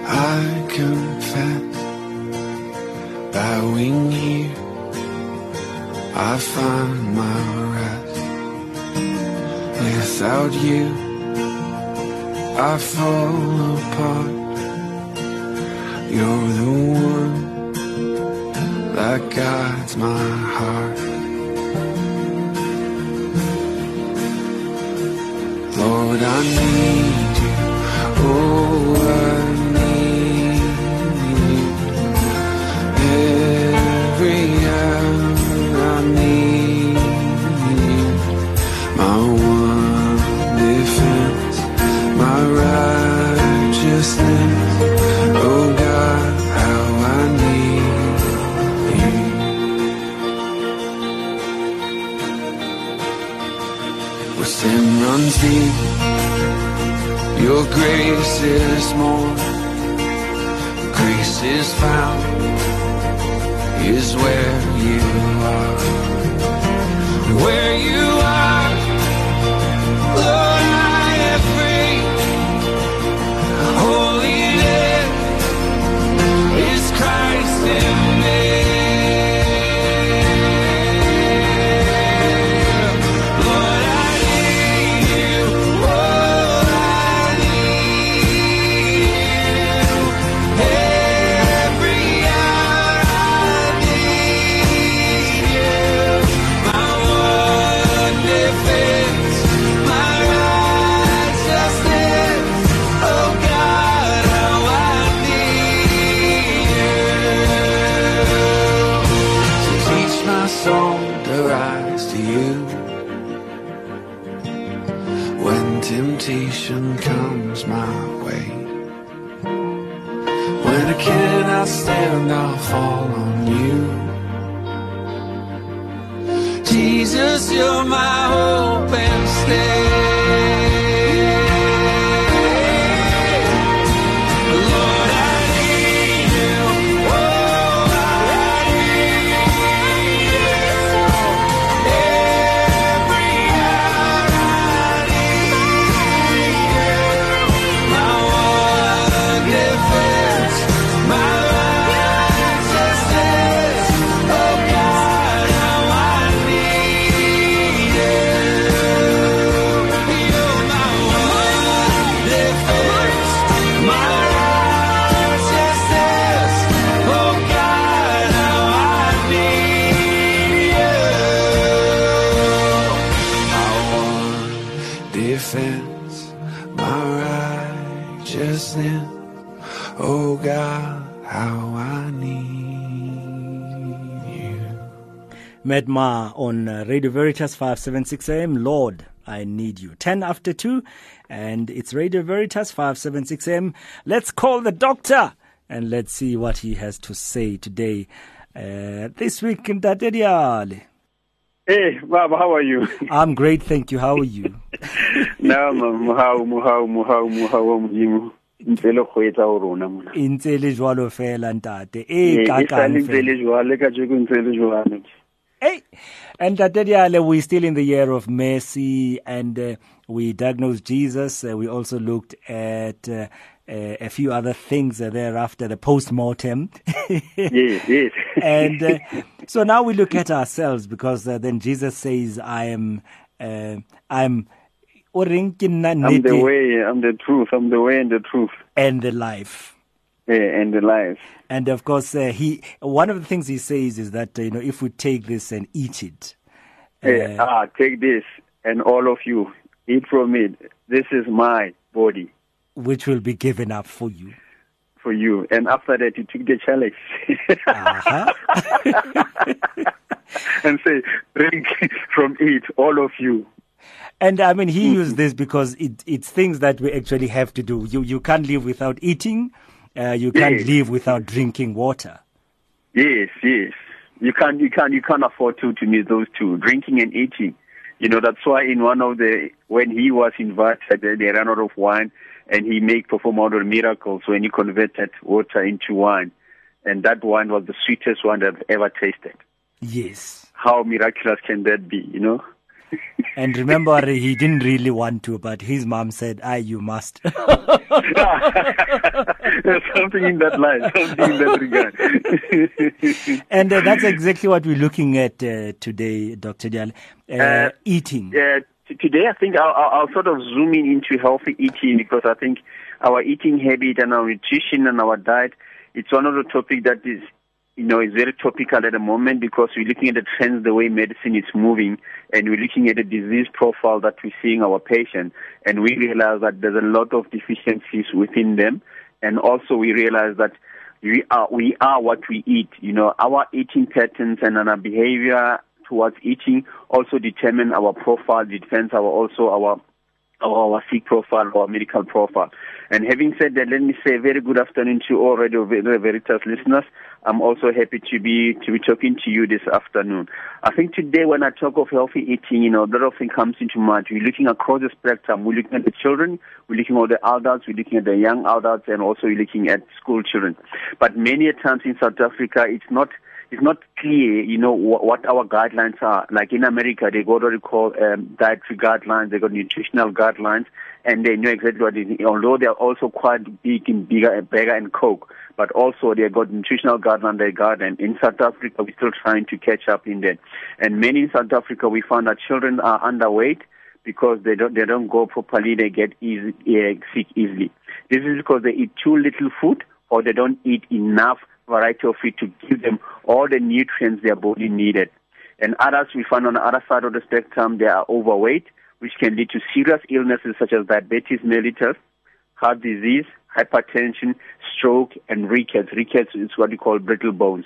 I confess, bowing here, I find my rest. Without you, I fall apart. You're the one that guides my heart. Lord, I need you. Oh, I grace is more. Grace is found, is where you are. Jesus, Medma on uh, Radio Veritas 576 AM. Lord, I need you. 10 after 2, and it's Radio Veritas 576 AM. Let's call the doctor and let's see what he has to say today. Uh, this week in Tatediale. Hey, Bob, how are you? I'm great, thank you. How are you? ntse le kgwetsa ho rona mona E ntse le jwalo fela ntate. E ntse le jwale ka jeko ntse le jwalo And Tatediale, we're still in the year of mercy, and uh, we diagnosed Jesus. Uh, we also looked at uh, uh, a few other things uh, thereafter, the post mortem. yes yes and uh, so now we look at ourselves because uh, then Jesus says, "I am, uh, I'm." o reng ke nna I'm the way I'm the truth I'm the way and the truth and the life. yeah, and the life And of course, uh, he one of the things he says is that uh, you know if we take this and eat it, Eh, ah take this and all of you eat from it. This is my body. which will be given up for you. for you. And after that you took the chalice and say drink from it all of you. And I mean, he used this because it, it's things that we actually have to do. You you can't live without eating. Uh, you can't Yes. live without drinking water. Yes, yes. You can't, you can't, you can't afford to to miss those two, drinking and eating. You know that's why in one of the when he was invited, they, they ran out of wine, and he made perform all the miracles when he converted water into wine, and that wine was the sweetest one I've ever tasted. Yes. How miraculous can that be? You know. And remember, he didn't really want to, but his mom said, "Ah, you must." There's something in that line, something in that regard. and uh, that's exactly what we're looking at uh, today, Dr. Diale. Uh, Uh, eating. Yeah, t- today I think I'll, I'll I'll sort of zoom in into healthy eating because I think our eating habit and our nutrition and our diet, it's one of the topics that is you know, it's very topical at the moment because we're looking at the trends, the way medicine is moving, and we're looking at the disease profile that we're seeing our patients, and we realize that there's a lot of deficiencies within them, and also we realize that we are we are what we eat. You know, our eating patterns and our behavior towards eating also determine our profile, determines our also our our, sick profile, our medical profile. And having said that, let me say very good afternoon to all Radio Ver- Veritas listeners. I'm also happy to be to be talking to you this afternoon. I think today when I talk of healthy eating, you know, a lot of things comes into mind. We're looking across the spectrum. We're looking at the children, we're looking at the adults, we're looking at the young adults, and also we're looking at school children. But many a times in South Africa, it's not it's not clear, you know, what, what our guidelines are. Like in America, they got what they call um, dietary guidelines, they got nutritional guidelines, and they know exactly what it is. Although they are also quite big in bigger, bigger and coke, but also they got nutritional guidelines they got. And in South Africa, we're still trying to catch up in that. And many in South Africa, we found that children are underweight because they don't they don't go properly. They get easy, uh, sick easily. This is because they eat too little food or they don't eat enough variety of food to give them all the nutrients their body needed. And others we find on the other side of the spectrum they are overweight, which can lead to serious illnesses such as diabetes mellitus, heart disease, hypertension, stroke, and rickets. Rickets is what we call brittle bones.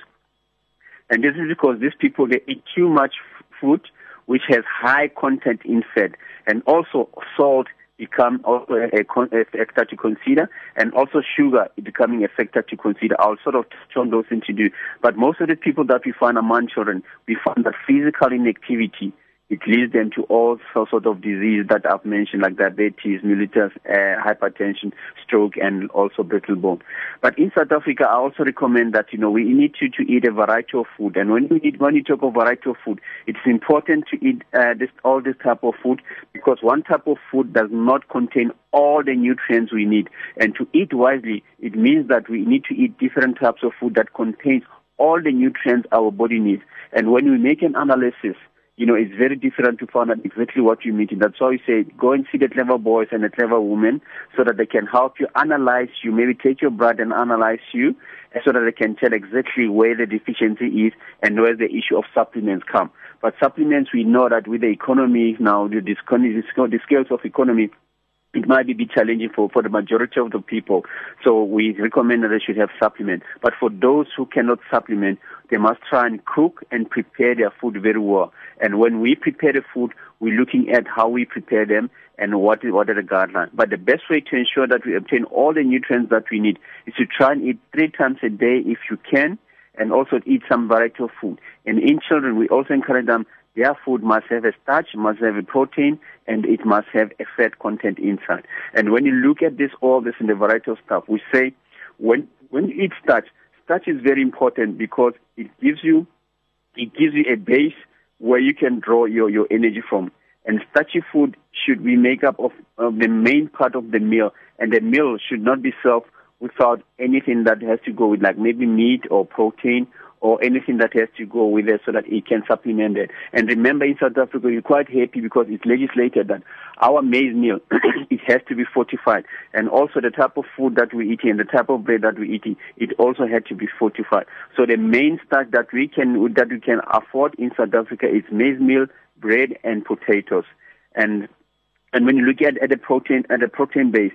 And this is because these people they eat too much food which has high content in fat and also salt become also a, a factor to consider and also sugar becoming a factor to consider. I'll sort of touch those things to do. But most of the people that we find among children, we find that physical inactivity it leads them to all sorts of disease that I've mentioned, like diabetes, mellitus, uh, hypertension, stroke, and also brittle bone. But in South Africa, I also recommend that you know we need to, to eat a variety of food. And when you eat, when you talk of variety of food, it's important to eat uh, this all this type of food because one type of food does not contain all the nutrients we need. And to eat wisely, it means that we need to eat different types of food that contains all the nutrients our body needs. And when we make an analysis you know, it's very different to find out exactly what you meet. And that's why we say go and see the clever boys and the clever women so that they can help you analyze you, maybe take your blood and analyze you so that they can tell exactly where the deficiency is and where the issue of supplements come. But supplements, we know that with the economy now, the, the scales of economy, it might be challenging for, for the majority of the people. So we recommend that they should have supplement. But for those who cannot supplement, they must try and cook and prepare their food very well. And when we prepare the food, we're looking at how we prepare them and what what are the guidelines. But the best way to ensure that we obtain all the nutrients that we need is to try and eat three times a day if you can, and also eat some variety of food. And in children, we also encourage them their food must have a starch, must have a protein, and it must have a fat content inside. And when you look at this, all this in the variety of stuff, we say when when you eat starch, starch is very important because it gives you it gives you a base where you can draw your, your energy from. And starchy food should be made up of, of the main part of the meal, and the meal should not be served without anything that has to go with like maybe meat or protein or anything that has to go with it so that it can supplement it. And remember in South Africa, we're quite happy because it's legislated that our maize meal, it has to be fortified. And also the type of food that we eat and the type of bread that we eat, it also had to be fortified. So the main starch that we can, that we can afford in South Africa is maize meal, bread and potatoes. And, and when you look at, at the protein, at the protein base,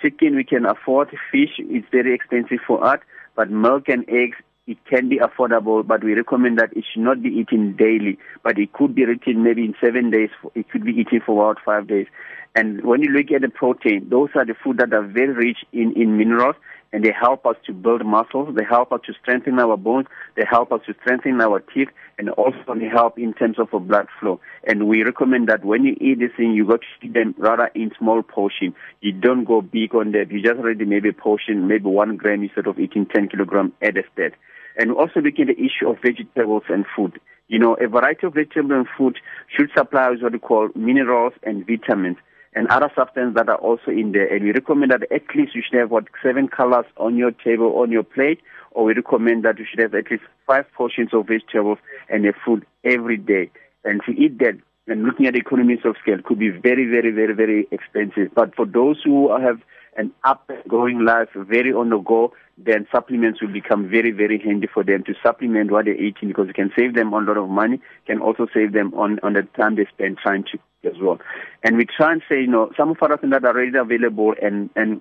chicken we can afford, fish is very expensive for us, but milk and eggs it can be affordable, but we recommend that it should not be eaten daily, but it could be eaten maybe in seven days. It could be eaten for about five days. And when you look at the protein, those are the food that are very rich in, in minerals and they help us to build muscles. They help us to strengthen our bones. They help us to strengthen our teeth and also they help in terms of a blood flow. And we recommend that when you eat this thing, you got to eat them rather in small portion. You don't go big on that. You just already maybe a portion, maybe one gram instead of eating 10 kilogram at a step. And also looking at the issue of vegetables and food. You know, a variety of vegetables and food should supply what we call minerals and vitamins and other substances that are also in there. And we recommend that at least you should have what seven colors on your table, on your plate, or we recommend that you should have at least five portions of vegetables and a fruit every day. And to eat that and looking at the economies of scale could be very, very, very, very expensive. But for those who have an up and going life, very on the go, then supplements will become very, very handy for them to supplement what they're eating because it can save them a lot of money, can also save them on, on the time they spend trying to as well. And we try and say, you know, some of our things that are already available and, and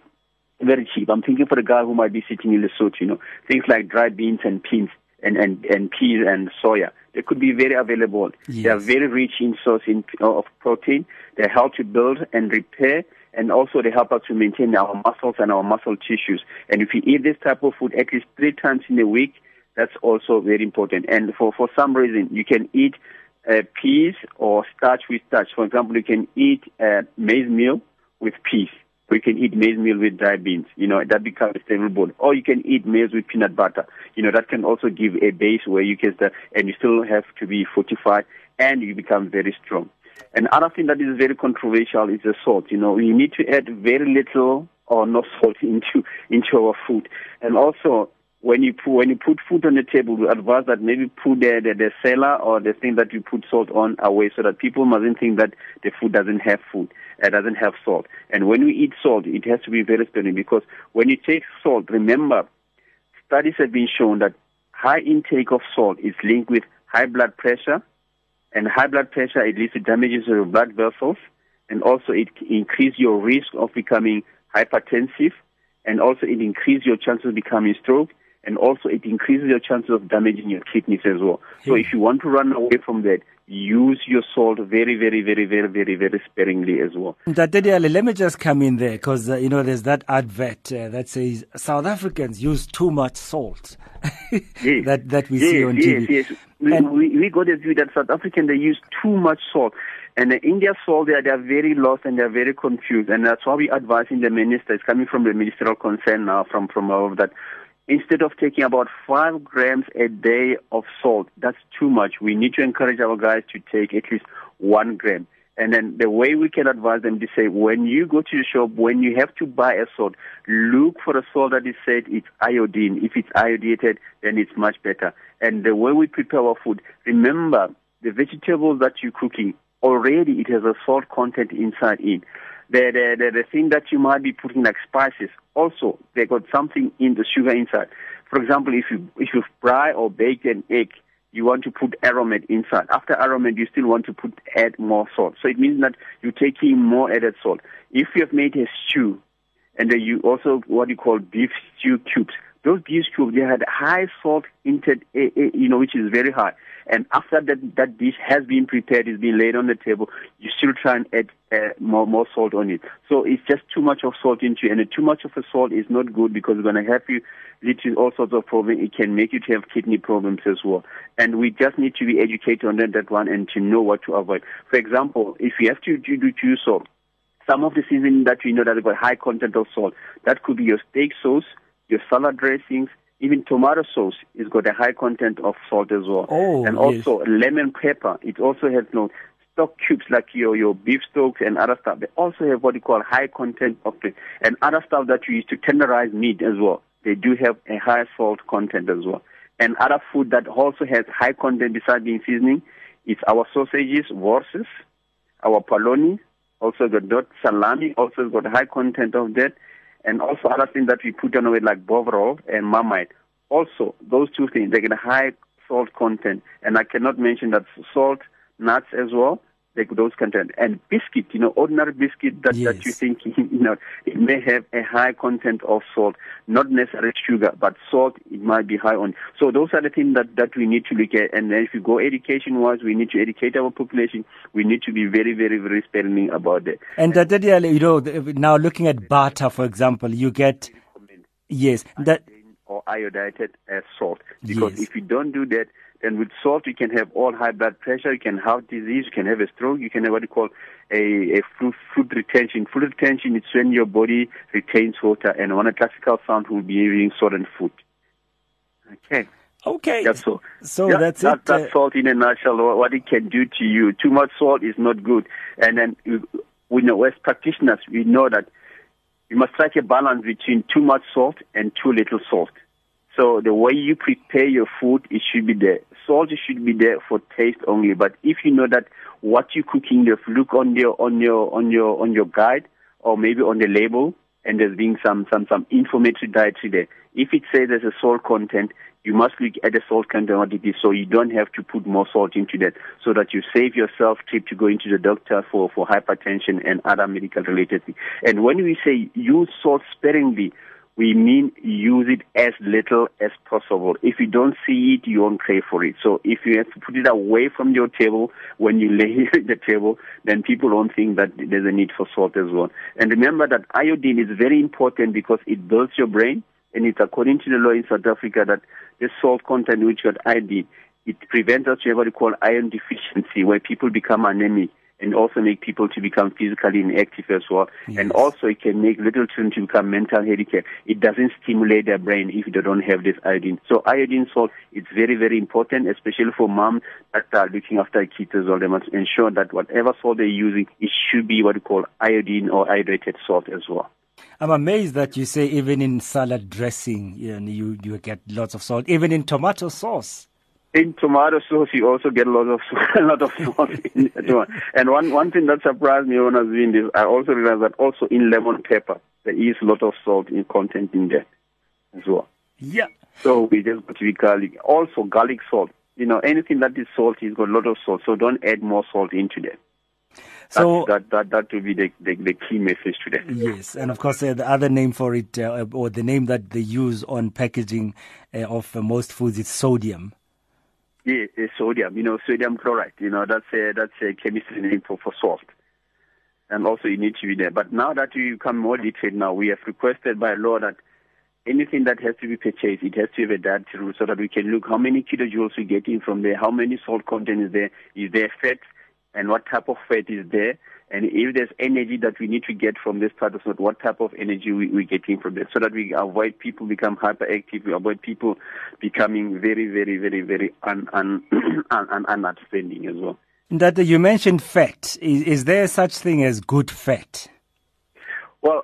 very cheap. I'm thinking for the guy who might be sitting in Lesotho, you know, things like dried beans and beans and, and, and peas and soya. They could be very available. They are very rich in source in, of protein. They help to build and repair and also they help us to maintain our muscles and our muscle tissues. And if you eat this type of food at least three times in a week, that's also very important. And for, for some reason, you can eat uh, peas or starch with starch. For example, you can eat uh, maize meal with peas. Or you can eat maize meal with dry beans. You know, that becomes a stable bone. Or you can eat maize with peanut butter. You know, that can also give a base where you can start, and you still have to be fortified and you become very strong. And another thing that is very controversial is the salt. You know, you need to add very little or no salt into into our food. And also, when you put, when you put food on the table, we advise that maybe put the, the the cellar or the thing that you put salt on away, so that people mustn't think that the food doesn't have food, uh, doesn't have salt. And when we eat salt, it has to be very sparingly because when you take salt, remember, studies have been shown that high intake of salt is linked with high blood pressure, and high blood pressure it leads to damages of your blood vessels, and also it increases your risk of becoming hypertensive, and also it increases your chances of becoming stroke, and also it increases your chances of damaging your kidneys as well. So if you want to run away from that, use your salt very, very, very, very, very, very sparingly as well. Tatediale, let me just come in there because, uh, you know, there's that advert uh, that says South Africans use too much salt. Yes. that, that we yes, see on yes, TV. Yes, we, we, we got a view that South African they use too much salt. And the India salt, they are, they are very lost and they are very confused. And that's why we advising the minister, it's coming from the ministerial concern now, from, from all of that. Instead of taking about five grams a day of salt, that's too much. We need to encourage our guys to take at least one gram. And then the way we can advise them to say, when you go to the shop, when you have to buy a salt, look for a salt that is said it's iodine. If it's iodinated, then it's much better. And the way we prepare our food, remember the vegetables that you're cooking, already it has a salt content inside in. The, the, the, the thing that you might be putting like spices, also they got something in the sugar inside. For example, if you, if you fry or bake an egg, you want to put aromat inside. After aromat, you still want to put add more salt. So it means that you're taking more added salt. If you have made a stew, and then you also what you call beef stew cubes, those beef cubes they had high salt intake, eh, eh, you know, which is very high. And after that that dish has been prepared, is being laid on the table, you still try and add uh, more more salt on it. So it's just too much of salt into it, and too much of a salt is not good because it's going to have you lead to all sorts of problems. It can make you to have kidney problems as well. And we just need to be educated on that, that one and to know what to avoid. For example, if you have to do, do, do salt, some of the seasoning that we know that have got high content of salt, that could be your steak sauce, your salad dressings, even tomato sauce is got a high content of salt as well. Oh, and yes. also lemon pepper, it also has no stock cubes like your, your beef stocks and other stuff. They also have what you call high content of it. And other stuff that you use to tenderize meat as well. They do have a high salt content as well. And other food that also has high content besides being seasoning is our sausages, worses, our polony, also the dot salami, also got high content of that, and also other things that we put on it like bovril and marmite. Also, those two things, they get high salt content, and I cannot mention that salt, nuts as well, they those content. And biscuit, you know, ordinary biscuit that, that you think, you know, it may have a high content of salt, not necessarily sugar, but salt, it might be high on. So those are the things that, that we need to look at. And then if you go education-wise, we need to educate our population. We need to be very, very, very sparing about that. And uh, Tatediale, you know, now looking at butter, for example, you get, yes, that, or iodinated as salt. Because Yes. if you don't do that, then with salt you can have all high blood pressure, you can have disease, you can have a stroke, you can have what you call a, a fluid, fluid retention. Fluid retention is when your body retains water, and one a classical sound will be using salt and food. Okay. Okay. That's so. So Yeah, that's that, it. That's uh, salt in a nutshell. What it can do to you. Too much salt is not good. And then you- we know as practitioners, we know that you must strike a balance between too much salt and too little salt. So the way you prepare your food, it should be there. Salt should be there for taste only. But if you know that what you're cooking, you look on your on your on your on your guide or maybe on the label, and there's being some some some inflammatory dietary there. If it says there's a salt content, you must look at the salt content what it is, so you don't have to put more salt into that, so that you save yourself trip to go into the doctor for for hypertension and other medical related things. And when we say use salt sparingly, we mean use it as little as possible. If you don't see it, you won't pay for it. So if you have to put it away from your table when you lay the table, then people don't think that there's a need for salt as well. And remember that iodine is very important because it builds your brain, and it's according to the law in South Africa that the salt content which got iodine, it prevents us have what we call iron deficiency, where people become anemic and also make people to become physically inactive as well. And also it can make little children to become mental healthy. It doesn't stimulate their brain if they don't have this iodine. So iodine salt is very, very important, especially for moms that are looking after kids as well. They must ensure that whatever salt they're using, it should be what we call iodine or hydrated salt as well. I'm amazed that you say even in salad dressing, you, know, you, you get lots of salt, even in tomato sauce. In tomato sauce, you also get a lot of a lot of salt in that one. And one one thing that surprised me when I was doing this, I also realized that also in lemon pepper there is a lot of salt in content in there as well. Yeah. So we just got to be garlic. Also garlic salt. You know, anything that is salty has got a lot of salt. So don't add more salt into that. So that that that will be the, the the key message to that. Yes, and of course uh, the other name for it, uh, or the name that they use on packaging uh, of uh, most foods is sodium. Yeah, uh, sodium. You know, sodium chloride. You know, that's a that's a chemistry name for for salt. And also you need to be there. But now that we become more detailed now, we have requested by law that anything that has to be purchased, it has to have a dietary rule so that we can look how many kilojoules we're getting from there, how many salt content is there, is there fat, and what type of fat is there, and if there's energy that we need to get from this part of salt, what type of energy we, we're getting from this, so that we avoid people become hyperactive, we avoid people becoming very, very, very, very un, un, un, un, ununderstanding as well. That you mentioned fat. Is, is there such thing as good fat? Well,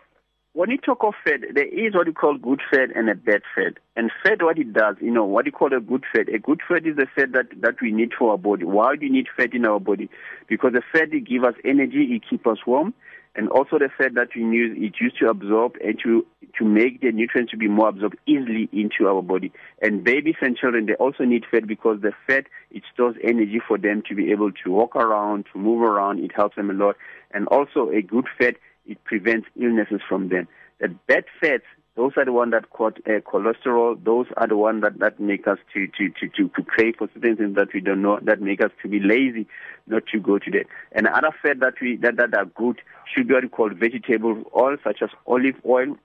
when you talk of fat, there is what you call good fat and a bad fat. And fat, what it does, you know, what you call a good fat. A good fat is the fat that, that we need for our body. Why do you need fat in our body? Because the fat, it gives us energy, it keeps us warm. And also the fat that we use, it used to absorb and to, to make the nutrients to be more absorbed easily into our body. And babies and children, they also need fat because the fat, it stores energy for them to be able to walk around, to move around. It helps them a lot. And also a good fat, it prevents illnesses from them. The bad fats, those are the ones that cause uh, cholesterol. Those are the ones that, that make us to, to, to, to, to crave for certain things that we don't know, that make us to be lazy, not to go to that. And other fat that we that, that are good should be what we call vegetable oil, such as olive oil,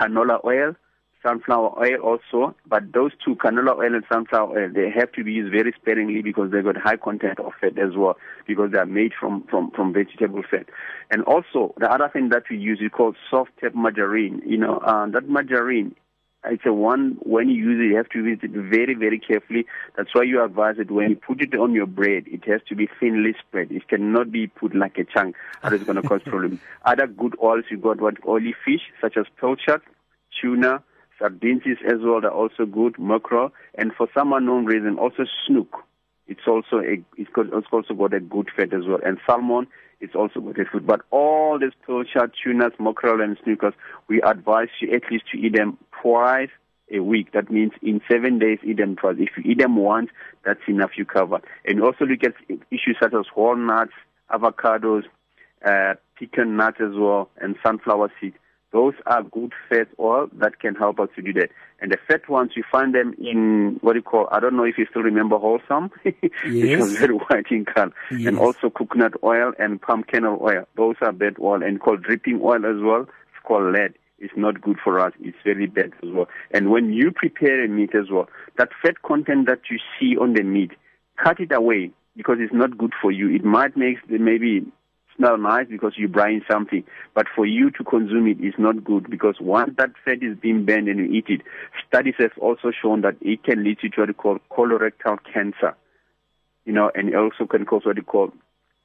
canola oil, sunflower oil also. But those two, canola oil and sunflower oil, they have to be used very sparingly because they've got high content of fat as well, because they are made from, from, from vegetable fat. And also, the other thing that we use is called soft tap margarine. You know, uh, that margarine, it's a one, when you use it, you have to use it very, very carefully. That's why you advise that when you put it on your bread, it has to be thinly spread. It cannot be put like a chunk, or it's going to cause problems. Other good oils, you got what oily fish, such as pilchard, tuna, sardines as well, they're also good, mackerel, and for some unknown reason, also snook. It's also a, it's, got, it's also got a good fat as well. And salmon, it's also got a food. But all these pilchard, tunas, mackerel, and snookers, we advise you at least to eat them twice a week. That means in seven days, eat them twice. If you eat them once, that's enough you cover. And also look at issues such as walnuts, avocados, uh, pecan nuts as well, and sunflower seeds. Those are good fat oil that can help us to do that. And the fat ones, you find them in what do you call, I don't know if you still remember Holsum, which Yes. was very white in color. Yes. And also coconut oil and palm kernel oil. Those are bad oil and called dripping oil as well. It's called lead. It's not good for us. It's very bad as well. And when you prepare a meat as well, that fat content that you see on the meat, cut it away because it's not good for you. It might make maybe smell nice because you're brine something, but for you to consume it is not good because once that fat is being burned and you eat it, studies have also shown that it can lead you to what you call colorectal cancer, you know, and it also can cause what you call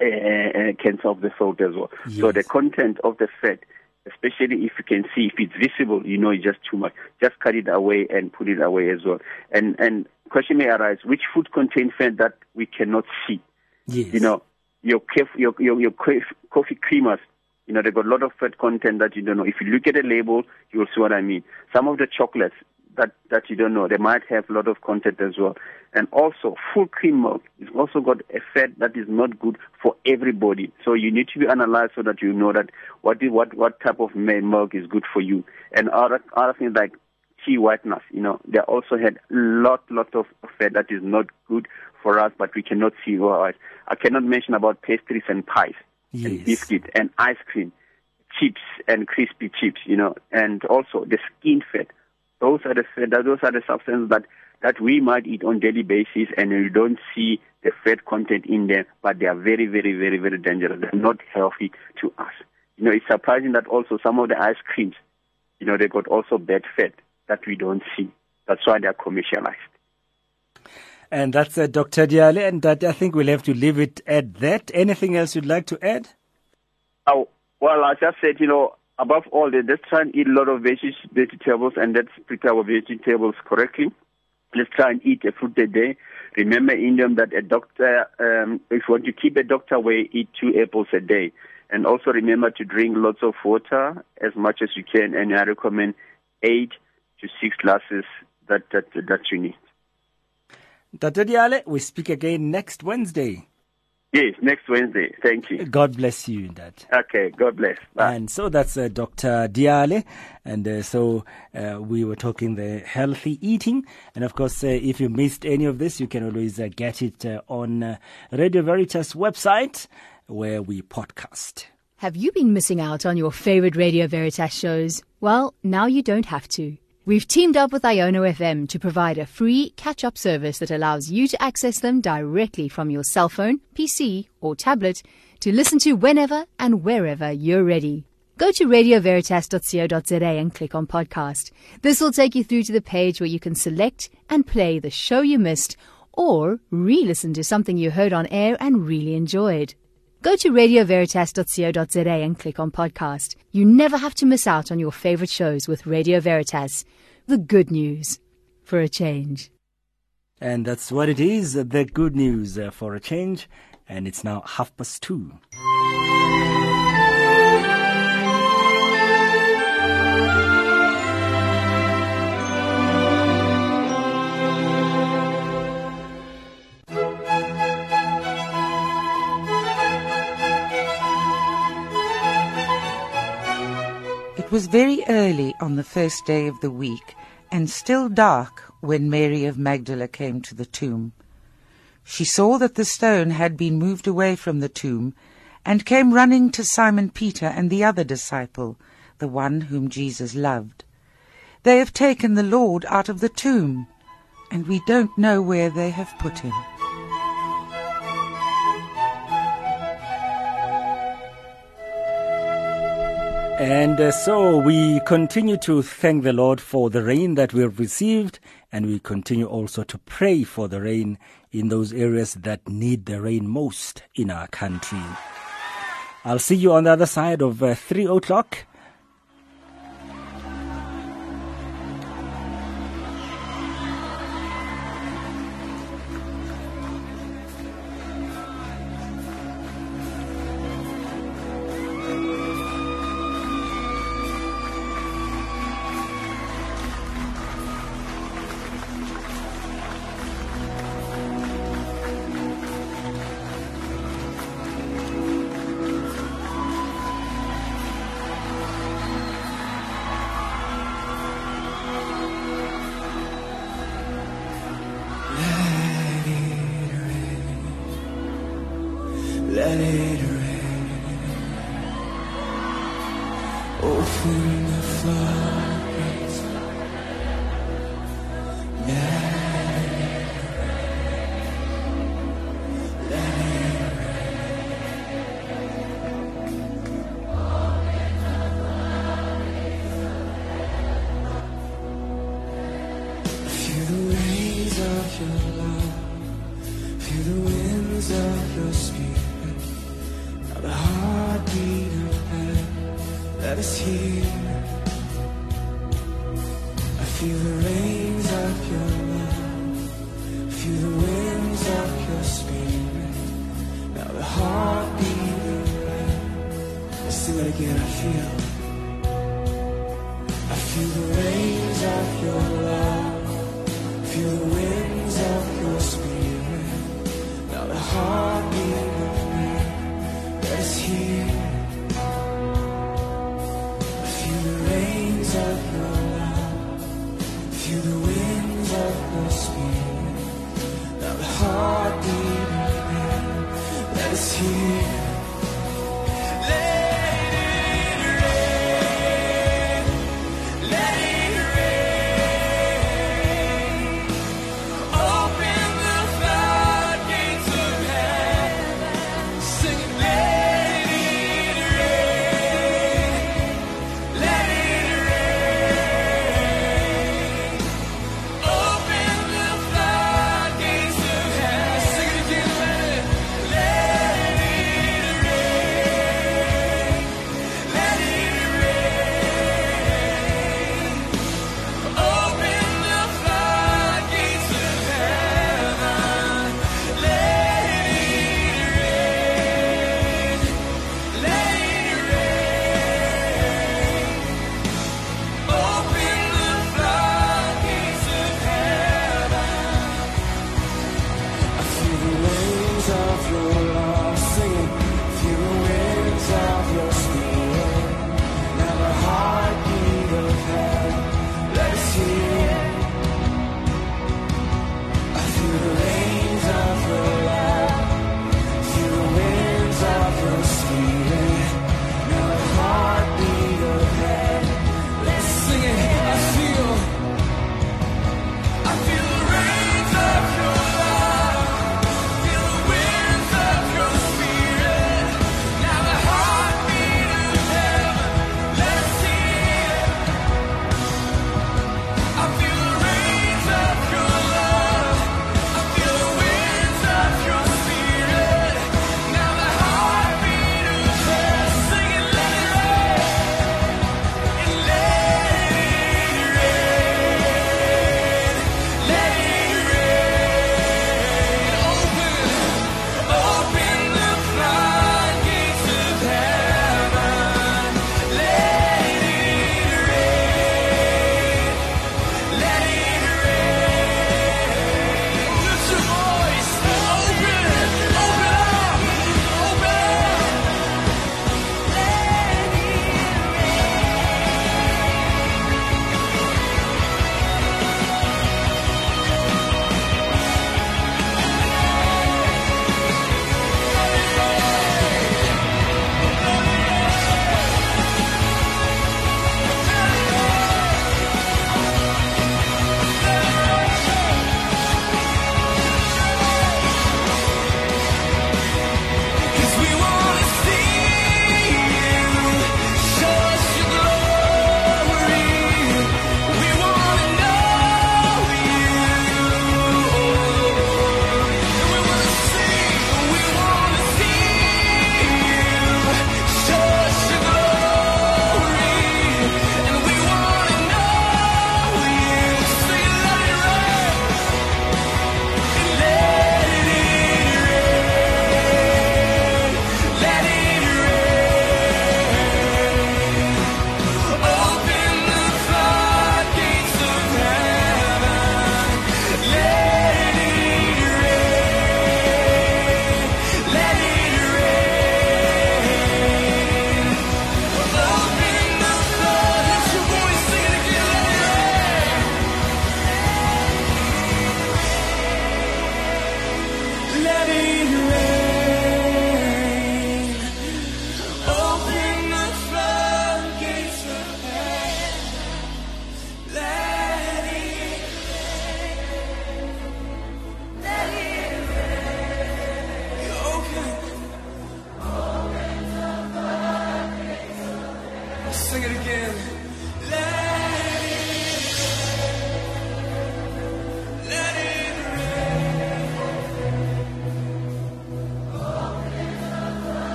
uh, uh, cancer of the throat as well. So the content of the fat, especially if you can see if it's visible, you know it's just too much. Just cut it away and put it away as well. And and question may arise: which food contains fat that we cannot see? Yes. You know, your your your, your cof- coffee creamers, You know, they got a lot of fat content that you don't know. If you look at the label, you'll see what I mean. Some of the chocolates that, that you don't know, they might have a lot of content as well. And also, full cream milk is also got a fat that is not good for everybody. So you need to be analyzed so that you know that what what, what type of milk is good for you. And other, other things like tea whiteness, you know, they also had lot, lot of fat that is not good for us, but we cannot see otherwise. I cannot mention about pastries and pies and biscuit and ice cream, chips and crispy chips, you know, and also the skin fat. Those are the fat, those are the substances that, that we might eat on daily basis and you don't see the fat content in them, but they are very, very, very, very dangerous. They're not healthy to us. You know, it's surprising that also some of the ice creams, you know, they got also bad fat that we don't see. That's why they are commercialized. And that's uh, Dr. Diale, and that I think we'll have to leave it at that. Anything else you'd like to add? Oh, well, I just said, you know, above all, let's try and eat a lot of veg- vegetables and let's prepare our vegetables correctly. Let's try and eat a fruit a day. Remember, Indian, that a doctor, um, if you want to keep a doctor away, eat two apples a day. And also remember to drink lots of water as much as you can. And I recommend eight to six glasses that, that, that you need. Dr. Diale, we speak again next Wednesday. Yes, next Wednesday. Thank you. God bless you in that. Okay, God bless. Bye. And so that's uh, Dr. Diale. And uh, so uh, we were talking the healthy eating. And of course, uh, if you missed any of this, you can always uh, get it uh, on uh, Radio Veritas website where we podcast. Have you been missing out on your favorite Radio Veritas shows? Well, now you don't have to. We've teamed up with Iono FM to provide a free catch up service that allows you to access them directly from your cell phone, PC, or tablet to listen to whenever and wherever you're ready. Go to radioveritas.co.za and click on podcast. This will take you through to the page where you can select and play the show you missed or re listen to something you heard on air and really enjoyed. Go to radioveritas.co.za and click on podcast. You never have to miss out on your favorite shows with Radio Veritas. The good news for a change. And that's what it is, the good news uh, for a change. And it's now half past two. Was very early on the first day of the week, and still dark when Mary of Magdala came to the tomb. She saw that the stone had been moved away from the tomb, and came running to Simon Peter and the other disciple, the one whom Jesus loved. They have taken the Lord out of the tomb, and we don't know where they have put him. And uh, so we continue to thank the Lord for the rain that we have received, and we continue also to pray for the rain in those areas that need the rain most in our country. I'll see you on the other side of uh, 3 o'clock.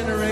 generation.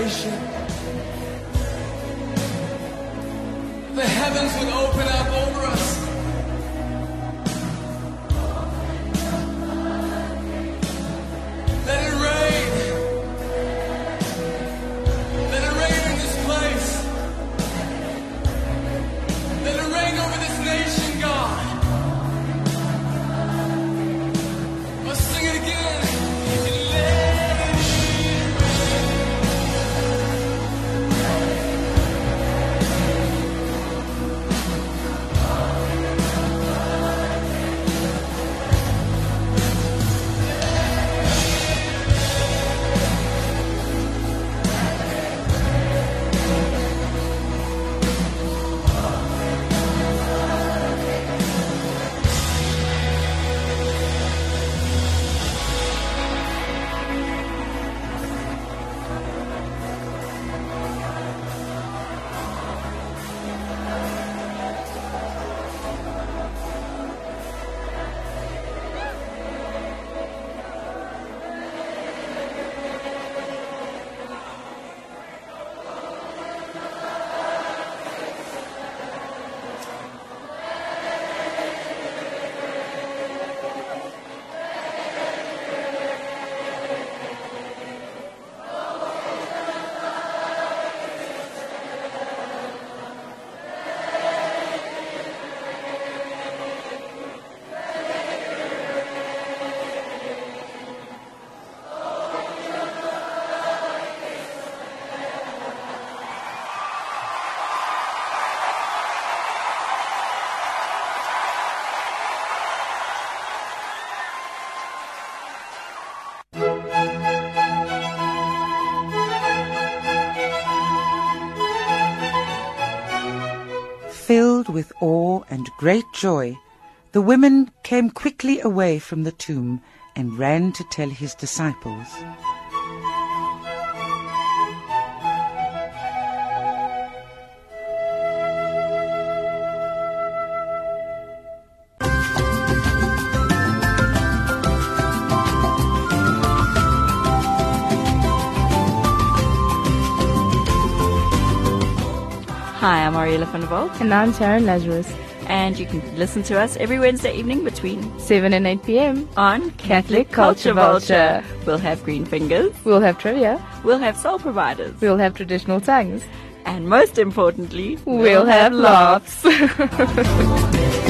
Filled with awe and great joy, the women came quickly away from the tomb and ran to tell his disciples. Hi, I'm Ariella van der Volk. And I'm Sharon Lazarus. And you can listen to us every Wednesday evening between 7 and 8 p.m. on Catholic, Culture, Vulture. We'll have green fingers. We'll have trivia. We'll have soul providers. We'll have traditional tongues. And most importantly, we'll, we'll have, have laughs. laughs.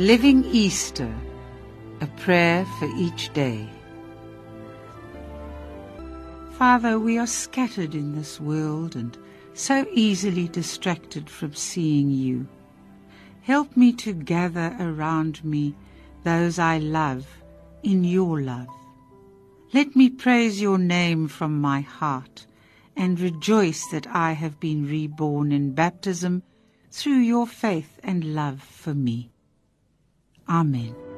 Living Easter, a prayer for each day. Father, we are scattered in this world and so easily distracted from seeing you. Help me to gather around me those I love in your love. Let me praise your name from my heart and rejoice that I have been reborn in baptism through your faith and love for me. Amen.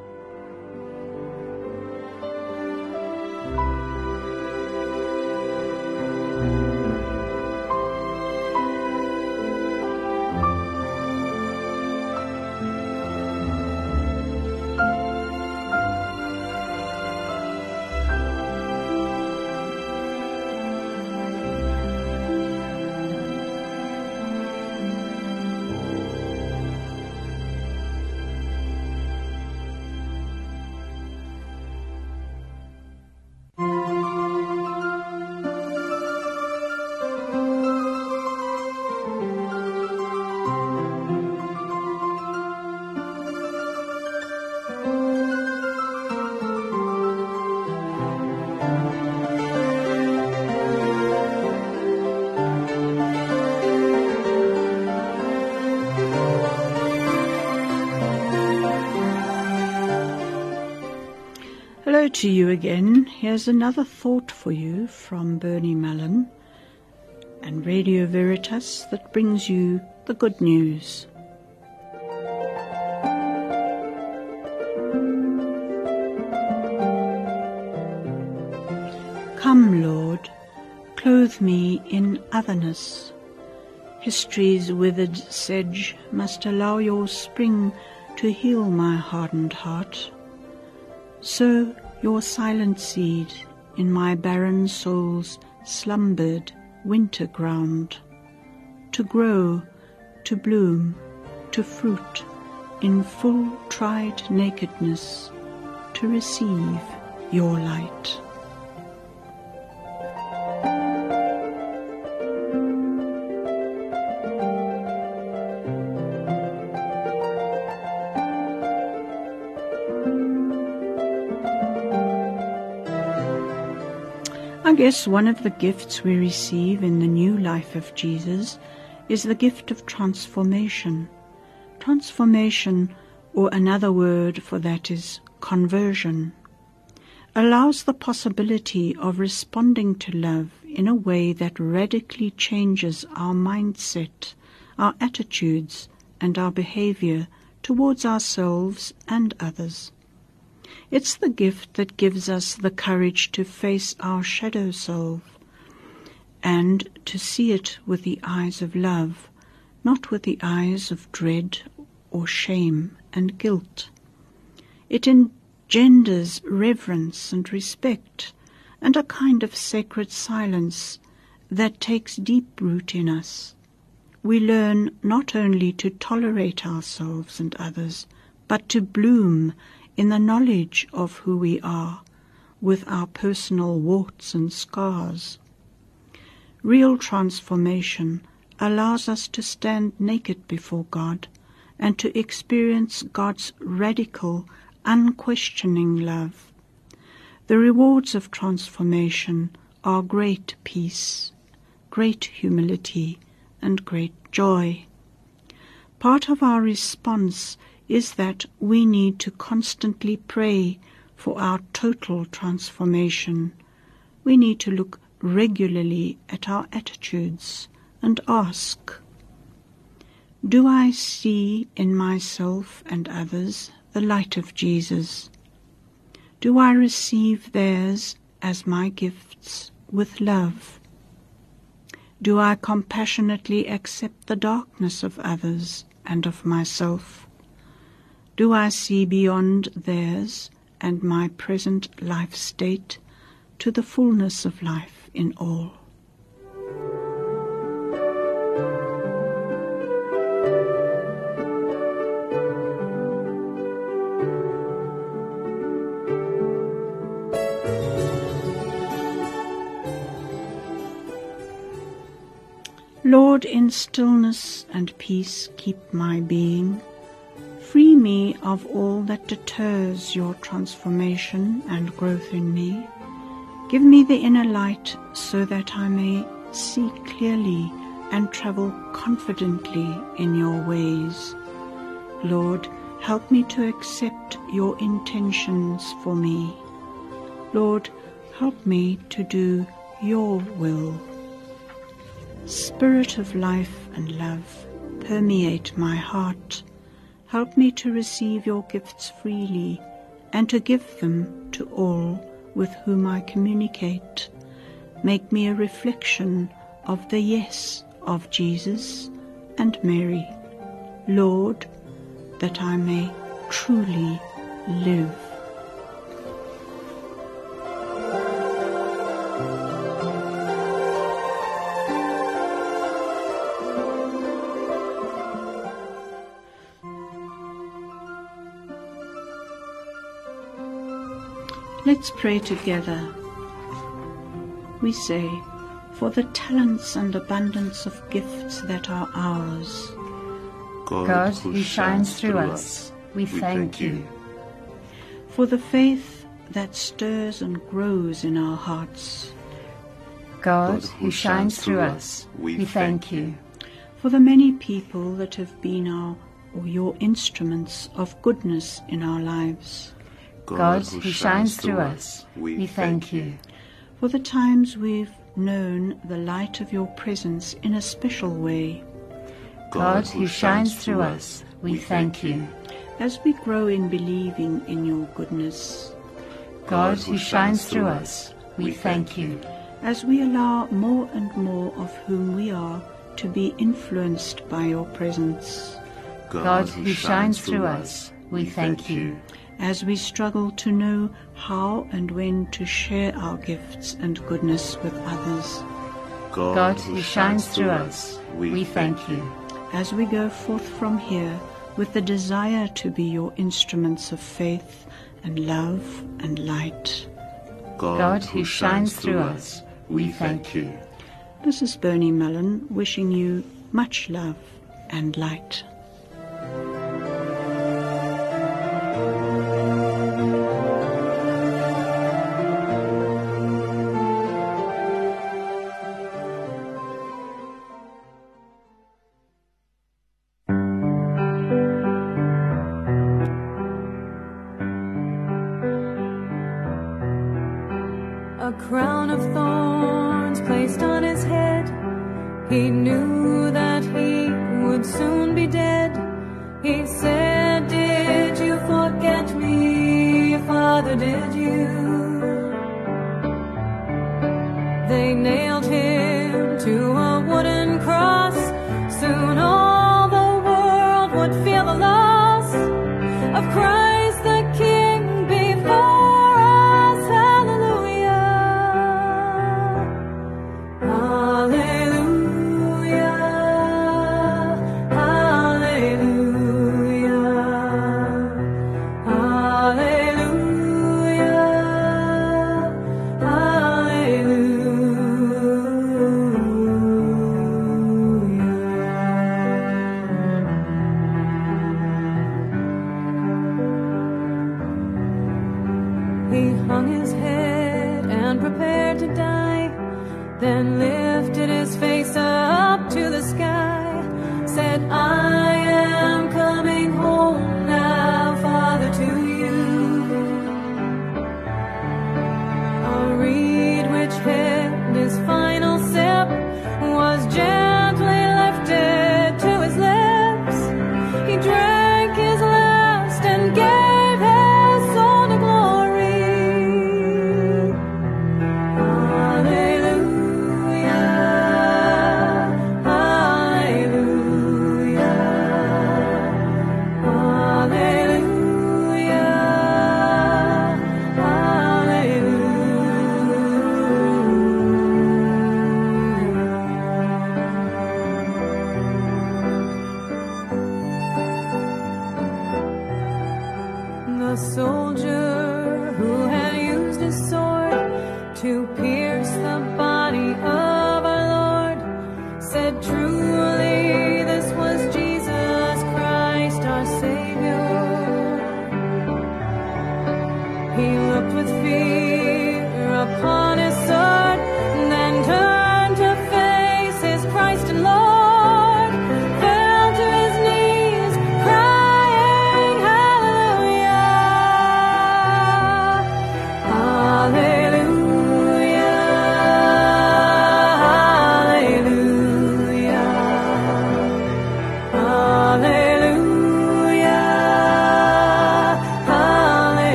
To you again. Here's another thought for you from Bernie Mellon and Radio Veritas that brings you the good news. Come, Lord, clothe me in otherness. History's withered sedge must allow your spring to heal my hardened heart. Sow your silent seed in my barren soul's slumbered winter ground, to grow, to bloom, to fruit, in full tried nakedness to receive your light. Guess one of the gifts we receive in the new life of Jesus is the gift of transformation. Transformation, or another word for that is conversion, allows the possibility of responding to love in a way that radically changes our mindset, our attitudes, and our behavior towards ourselves and others. It's the gift that gives us the courage to face our shadow self and to see it with the eyes of love, not with the eyes of dread or shame and guilt. It engenders reverence and respect and a kind of sacred silence that takes deep root in us. We learn not only to tolerate ourselves and others, but to bloom in the knowledge of who we are, with our personal warts and scars. Real transformation allows us to stand naked before God and to experience God's radical, unquestioning love. The rewards of transformation are great peace, great humility, and great joy. Part of our response is that we need to constantly pray for our total transformation. We need to look regularly at our attitudes and ask, Do I see in myself and others the light of Jesus? Do I receive theirs as my gifts with love? Do I compassionately accept the darkness of others and of myself? Do I see beyond theirs and my present life state to the fullness of life in all? Lord, in stillness and peace keep my being. Free me of all that deters your transformation and growth in me. Give me the inner light so that I may see clearly and travel confidently in your ways. Lord, help me to accept your intentions for me. Lord, help me to do your will. Spirit of life and love, permeate my heart. Help me to receive your gifts freely and to give them to all with whom I communicate. Make me a reflection of the yes of Jesus and Mary. Lord, that I may truly live. Let's pray together. We say, for the talents and abundance of gifts that are ours. God, who shines through us, we thank you. For the faith that stirs and grows in our hearts. God, who shines through us, we thank you. For the many people that have been our or your instruments of goodness in our lives. God, who shines through us, we thank you. For the times we've known the light of your presence in a special way. God, who shines through us, we thank you. As we grow in believing in your goodness. God, who shines through us, we thank you. As we allow more and more of whom we are to be influenced by your presence. God, who shines through us, we thank you as we struggle to know how and when to share our gifts and goodness with others. God, God who shines through us, we, we thank you. As we go forth from here with the desire to be your instruments of faith and love and light. God, God who shines through us, we thank you. This is Bernie Mellon wishing you much love and light.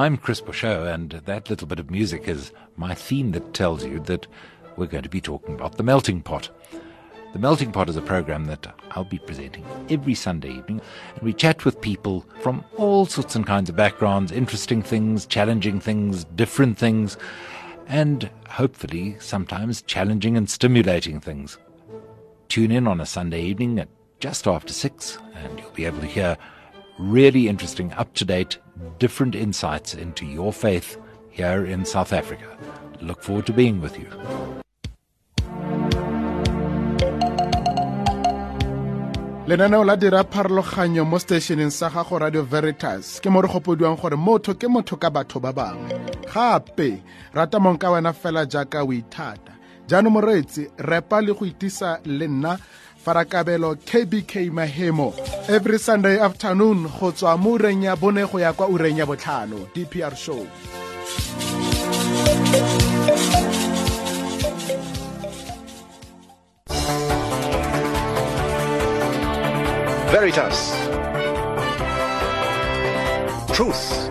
I'm Chris Bouchot, and that little bit of music is my theme that tells you that we're going to be talking about the melting pot. The Melting Pot is a program that I'll be presenting every Sunday evening, and we chat with people from all sorts and kinds of backgrounds, interesting things, challenging things, different things, and hopefully sometimes challenging and stimulating things. Tune in on a Sunday evening at just after six, and you'll be able to hear really interesting, up to date, different insights into your faith here in South Africa. Look forward to being with you. lenaneo la dira pharologanyo mo stationeng sa gago radio veritas ke mo re gopodiwang gore motho ke motho ka batho ba bangwe gape rata mong ka wena fela jaaka o ithata jaanong moreetsi repa le go itisa le nna farakabelo kbk mahemo every sunday afternoon go tswa mo ureng ya bone go ya kwa ureng ya botlhano dpr show Veritas. Truth.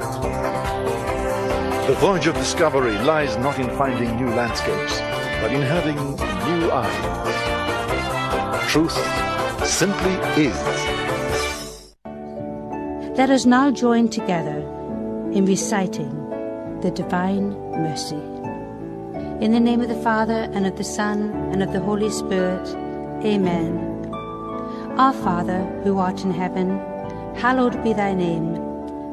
The voyage of discovery lies not in finding new landscapes, but in having new eyes. Truth simply is. Let us now join together in reciting the Divine Mercy. In the name of the Father, and of the Son, and of the Holy Spirit, Amen. Our Father, who art in heaven, hallowed be thy name.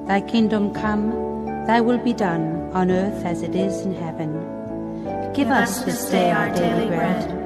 Thy kingdom come, thy will be done, on earth as it is in heaven. Give us this day our daily bread,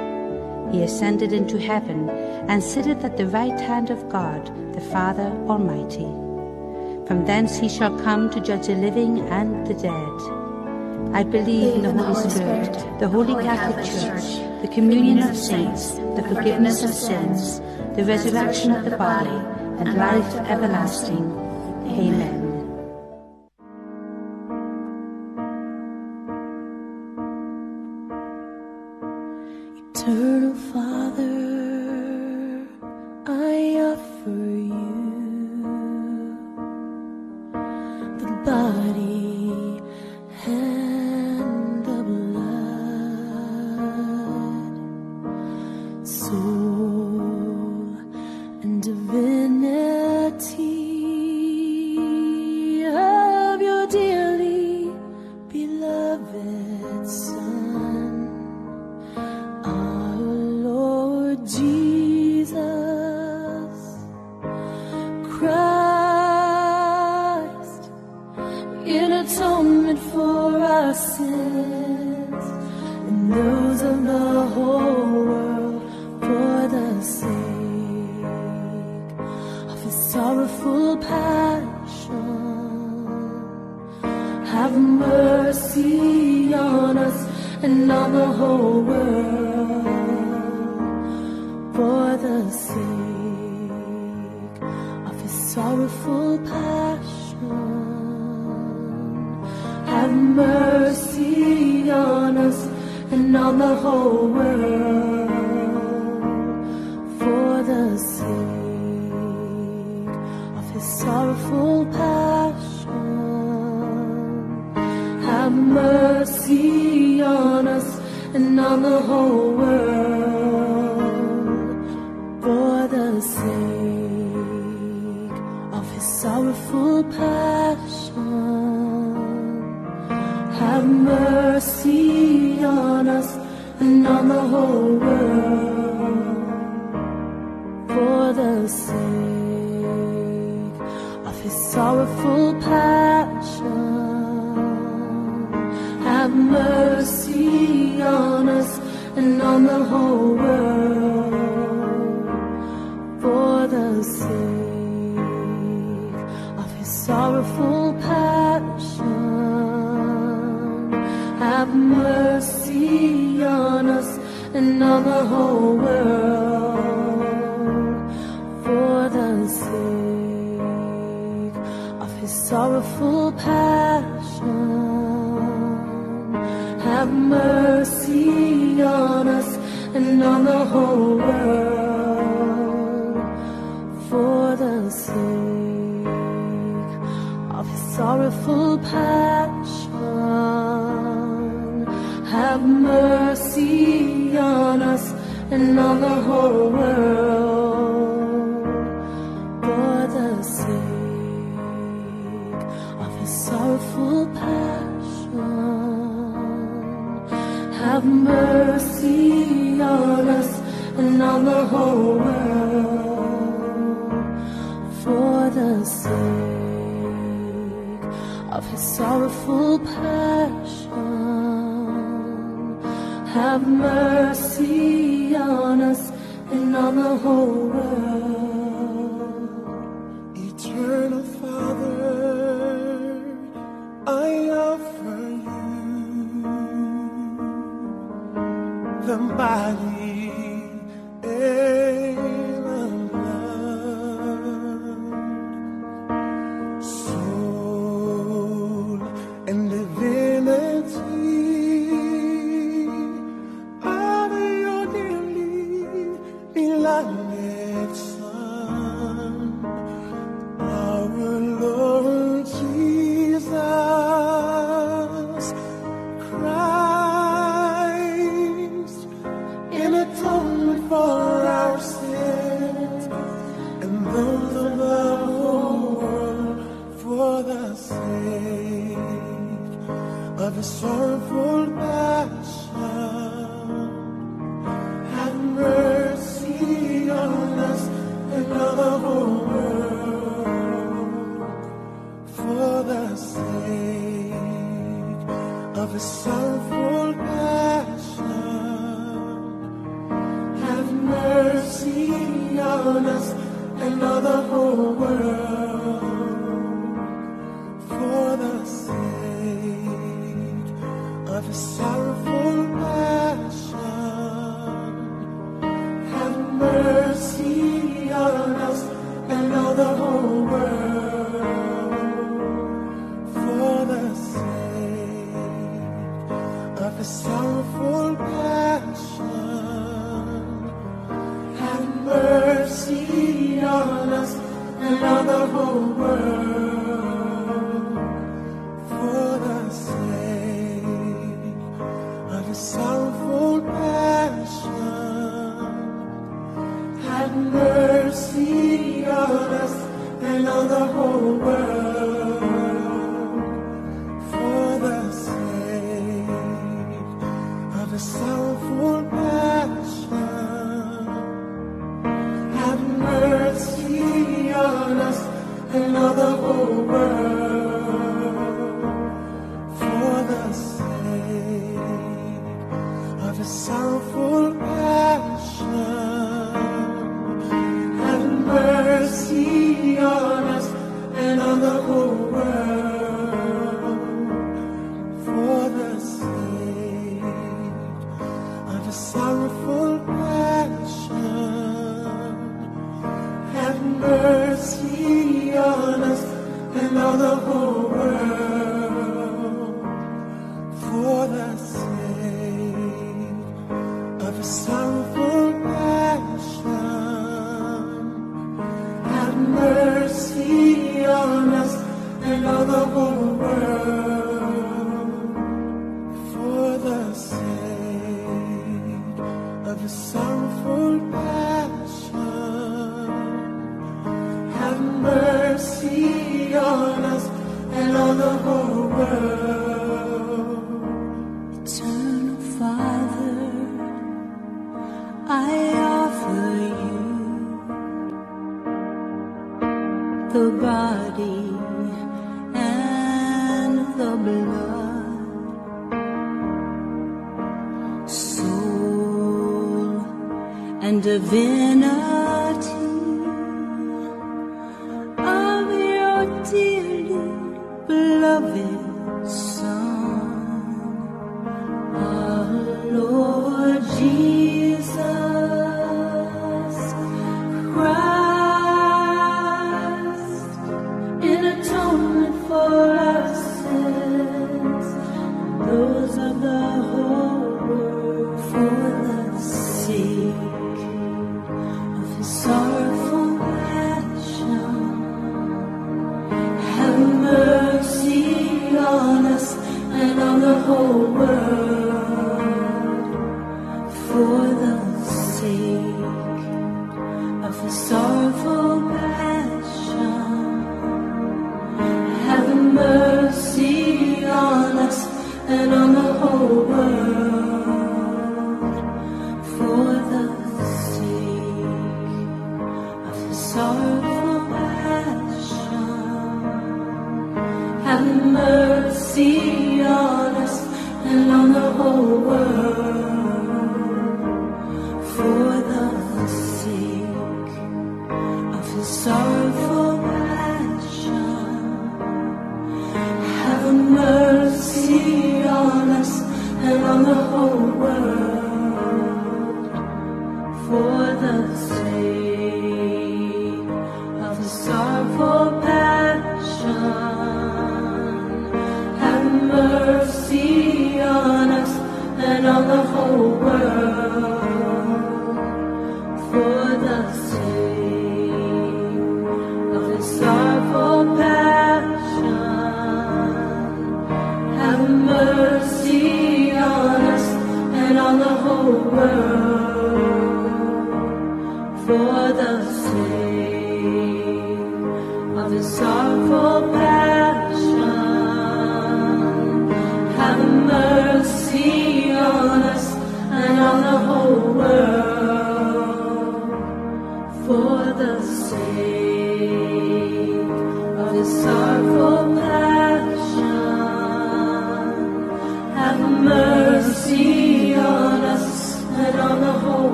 He ascended into heaven, and sitteth at the right hand of God, the Father Almighty. From thence he shall come to judge the living and the dead. I believe in the Holy Spirit, the Holy Catholic Church, the communion of saints, the forgiveness of sins, the resurrection of the body, and life everlasting. Amen. of a sorrowful passion. Have mercy on us and on the whole world.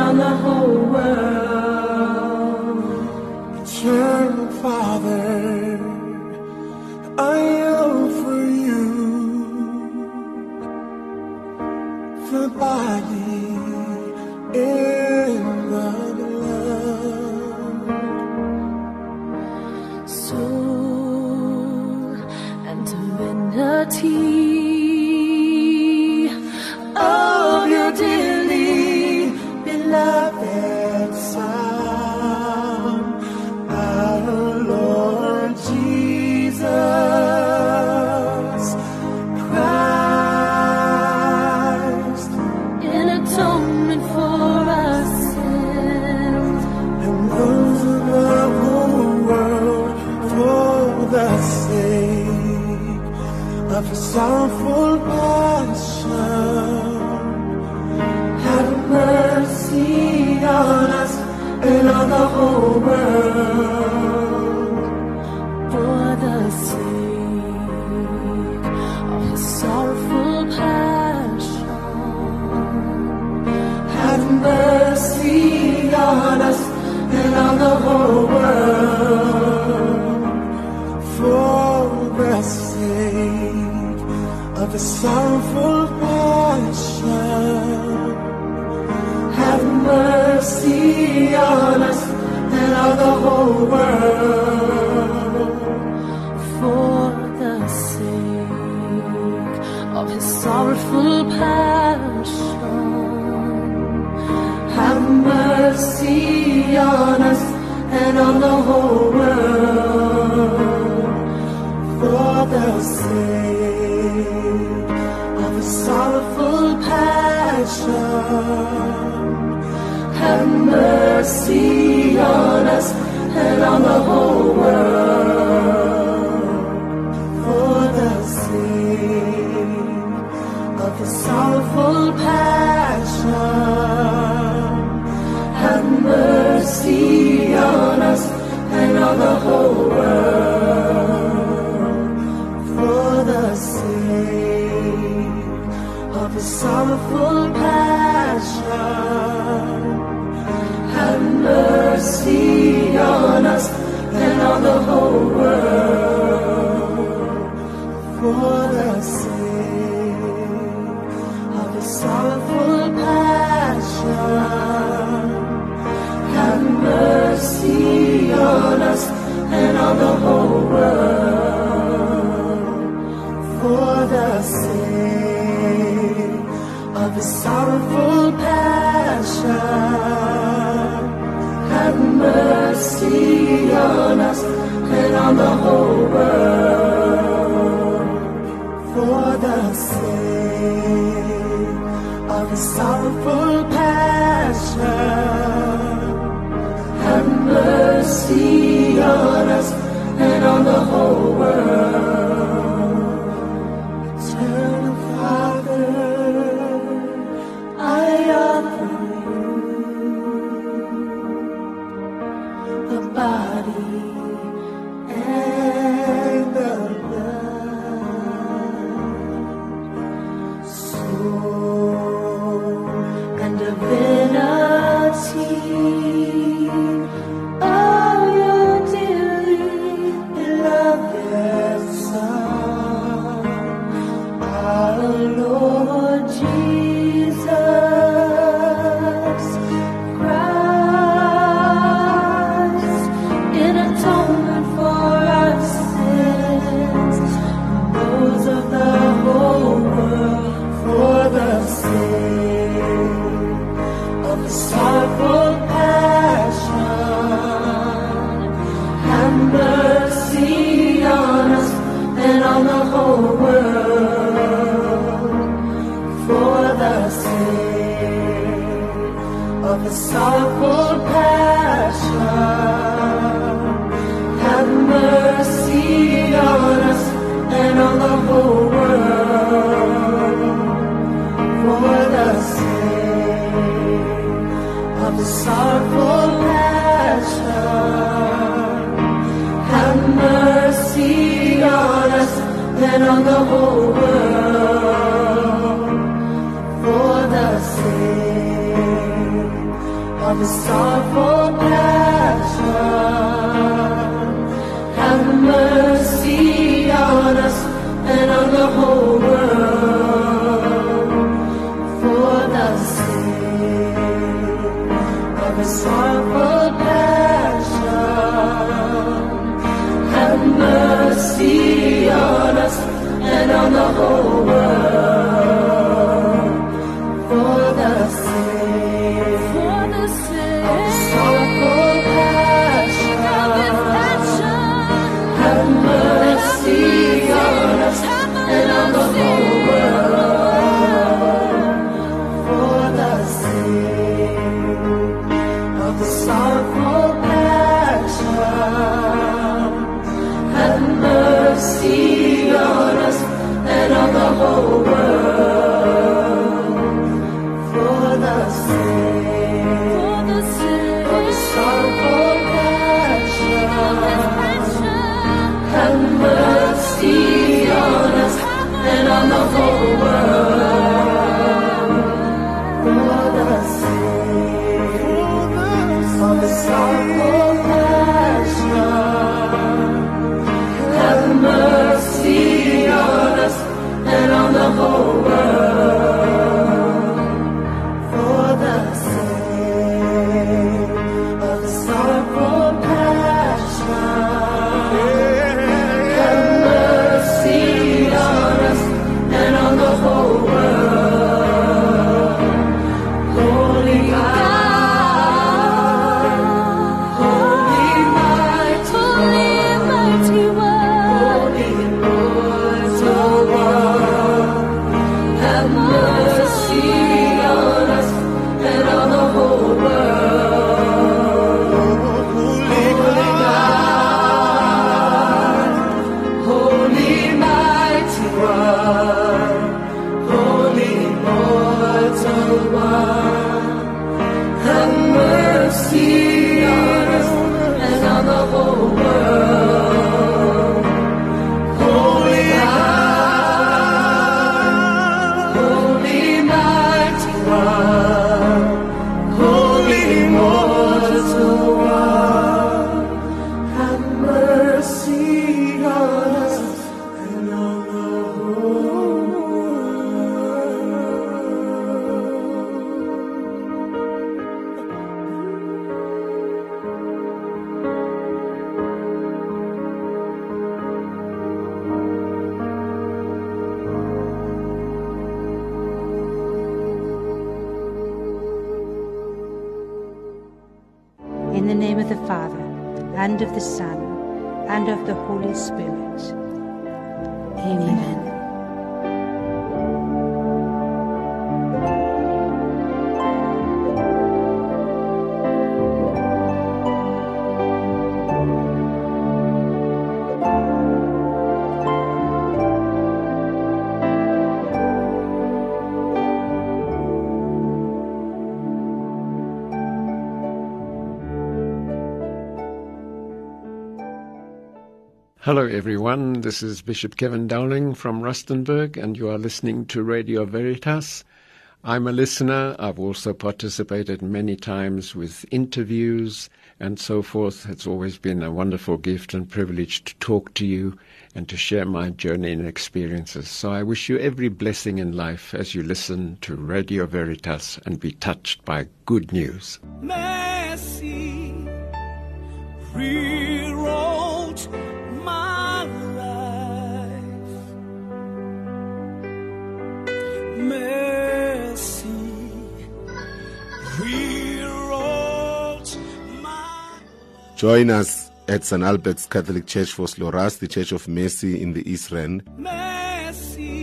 On the whole world. Mercy on us and on the whole This is Bishop Kevin Dowling from Rustenburg, and you are listening to Radio Veritas. I'm a listener. I've also participated many times with interviews and so forth. It's always been a wonderful gift and privilege to talk to you and to share my journey and experiences. So I wish you every blessing in life as you listen to Radio Veritas and be touched by good news. Mercy rewrote Join us at St. Albert's Catholic Church for Sloras, the Church of Mercy in the East Rand. mercy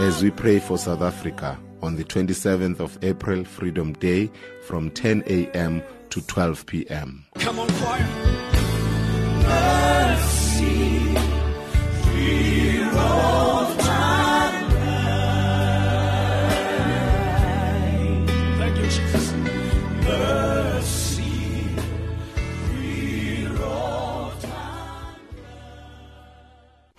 as we pray for South Africa on the 27th of April, Freedom Day, from 10 a.m. to 12 p.m. Come on, choir.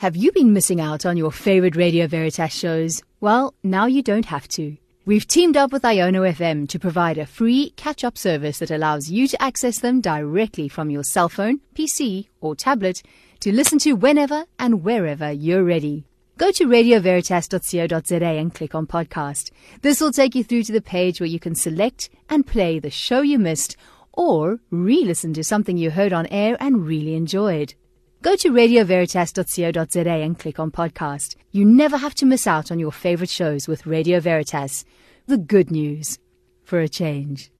Have you been missing out on your favorite Radio Veritas shows? Well, now you don't have to. We've teamed up with Iono FM to provide a free catch up service that allows you to access them directly from your cell phone, PC, or tablet to listen to whenever and wherever you're ready. Go to radioveritas.co.za and click on podcast. This will take you through to the page where you can select and play the show you missed or re listen to something you heard on air and really enjoyed. Go to radioveritas.co.za and click on podcast. You never have to miss out on your favorite shows with Radio Veritas. The good news for a change.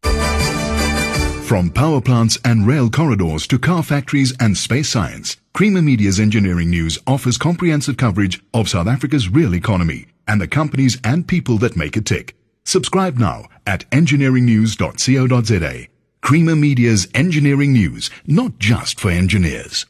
From power plants and rail corridors to car factories and space science, Creamer Media's engineering news offers comprehensive coverage of South Africa's real economy and the companies and people that make it tick. Subscribe now at engineeringnews.co.za. Creamer Media's engineering news, not just for engineers.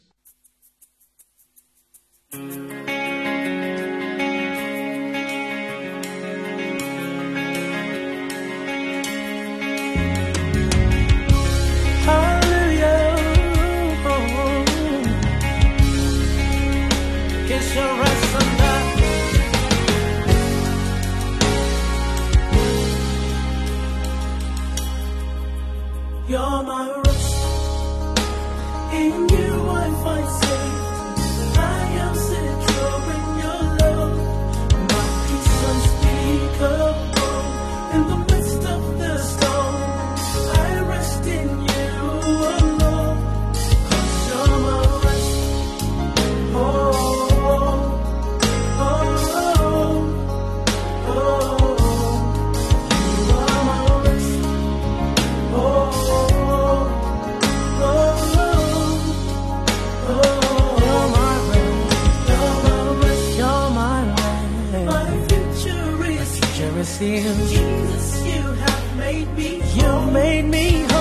You're my rest. In you in Jesus. You have made me. You made me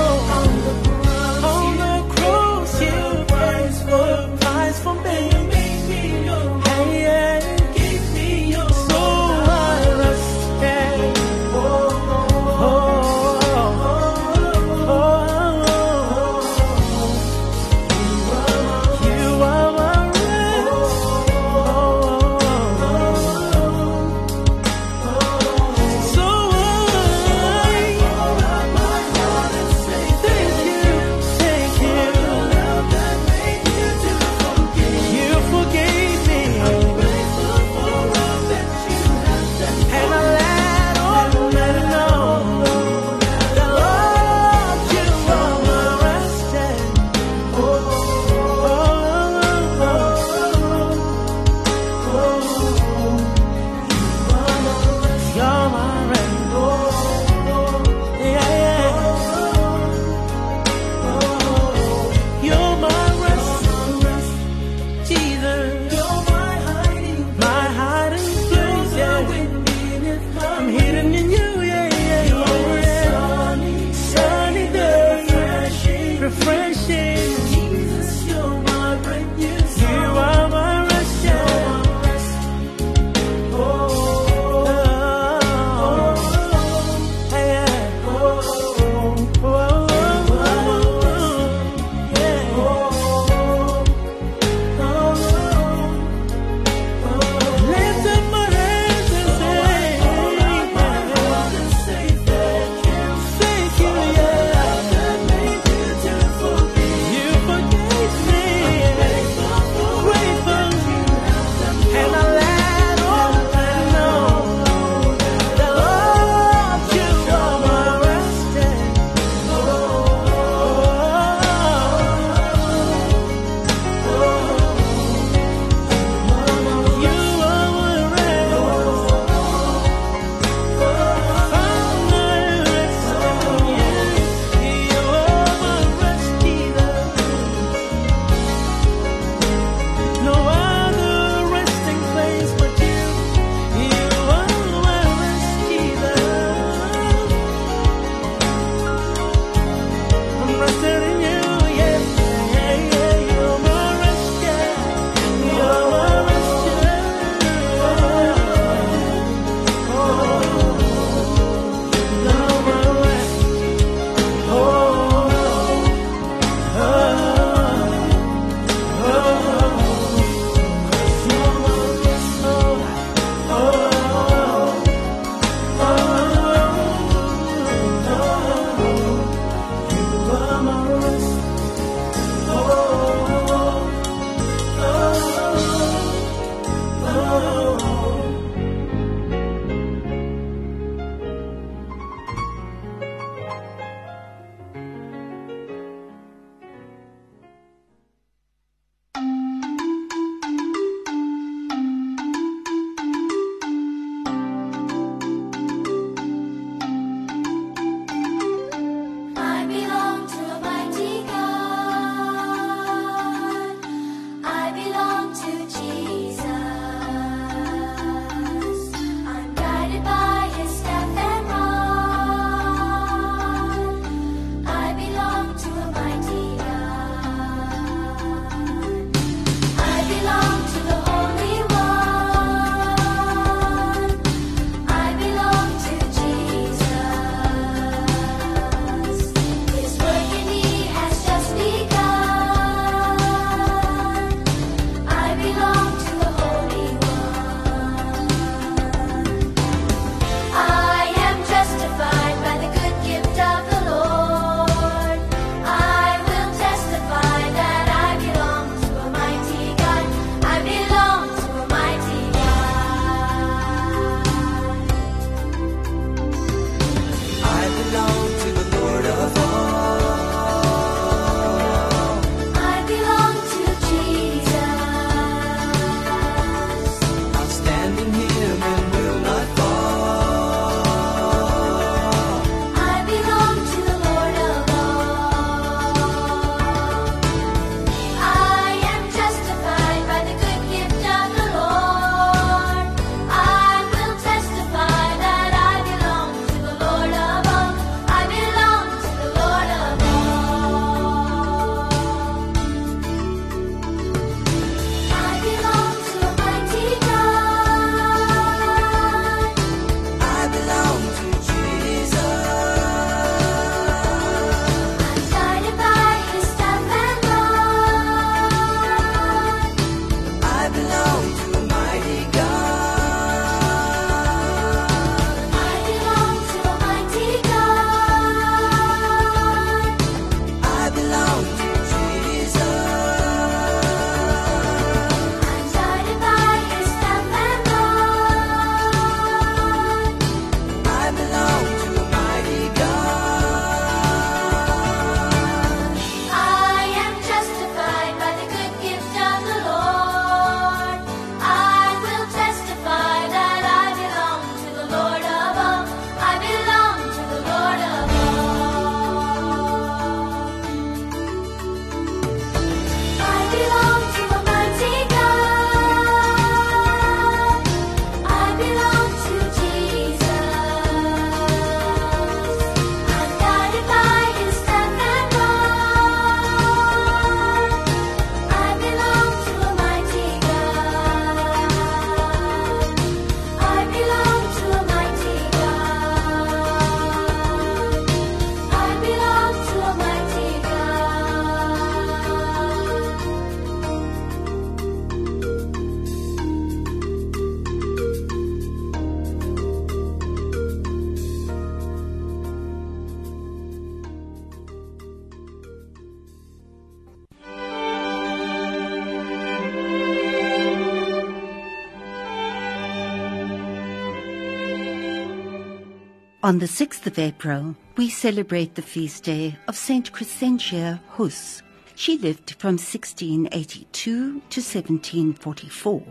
On the 6th of April, we celebrate the feast day of Saint Crescentia Höss. She lived from 1682 to 1744.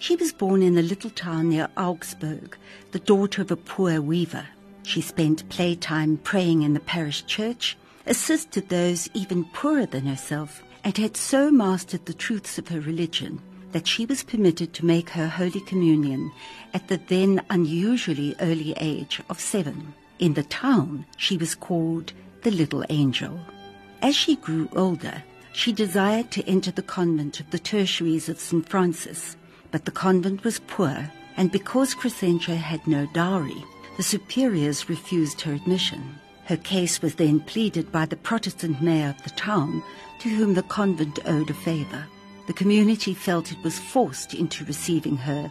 She was born in a little town near Augsburg, the daughter of a poor weaver. She spent playtime praying in the parish church, assisted those even poorer than herself, and had so mastered the truths of her religion that she was permitted to make her Holy Communion at the then unusually early age of seven. In the town, she was called the Little Angel. As she grew older, she desired to enter the convent of the tertiaries of St. Francis, but the convent was poor, and because Crescentia had no dowry, the superiors refused her admission. Her case was then pleaded by the Protestant mayor of the town, to whom the convent owed a favor. The community felt it was forced into receiving her,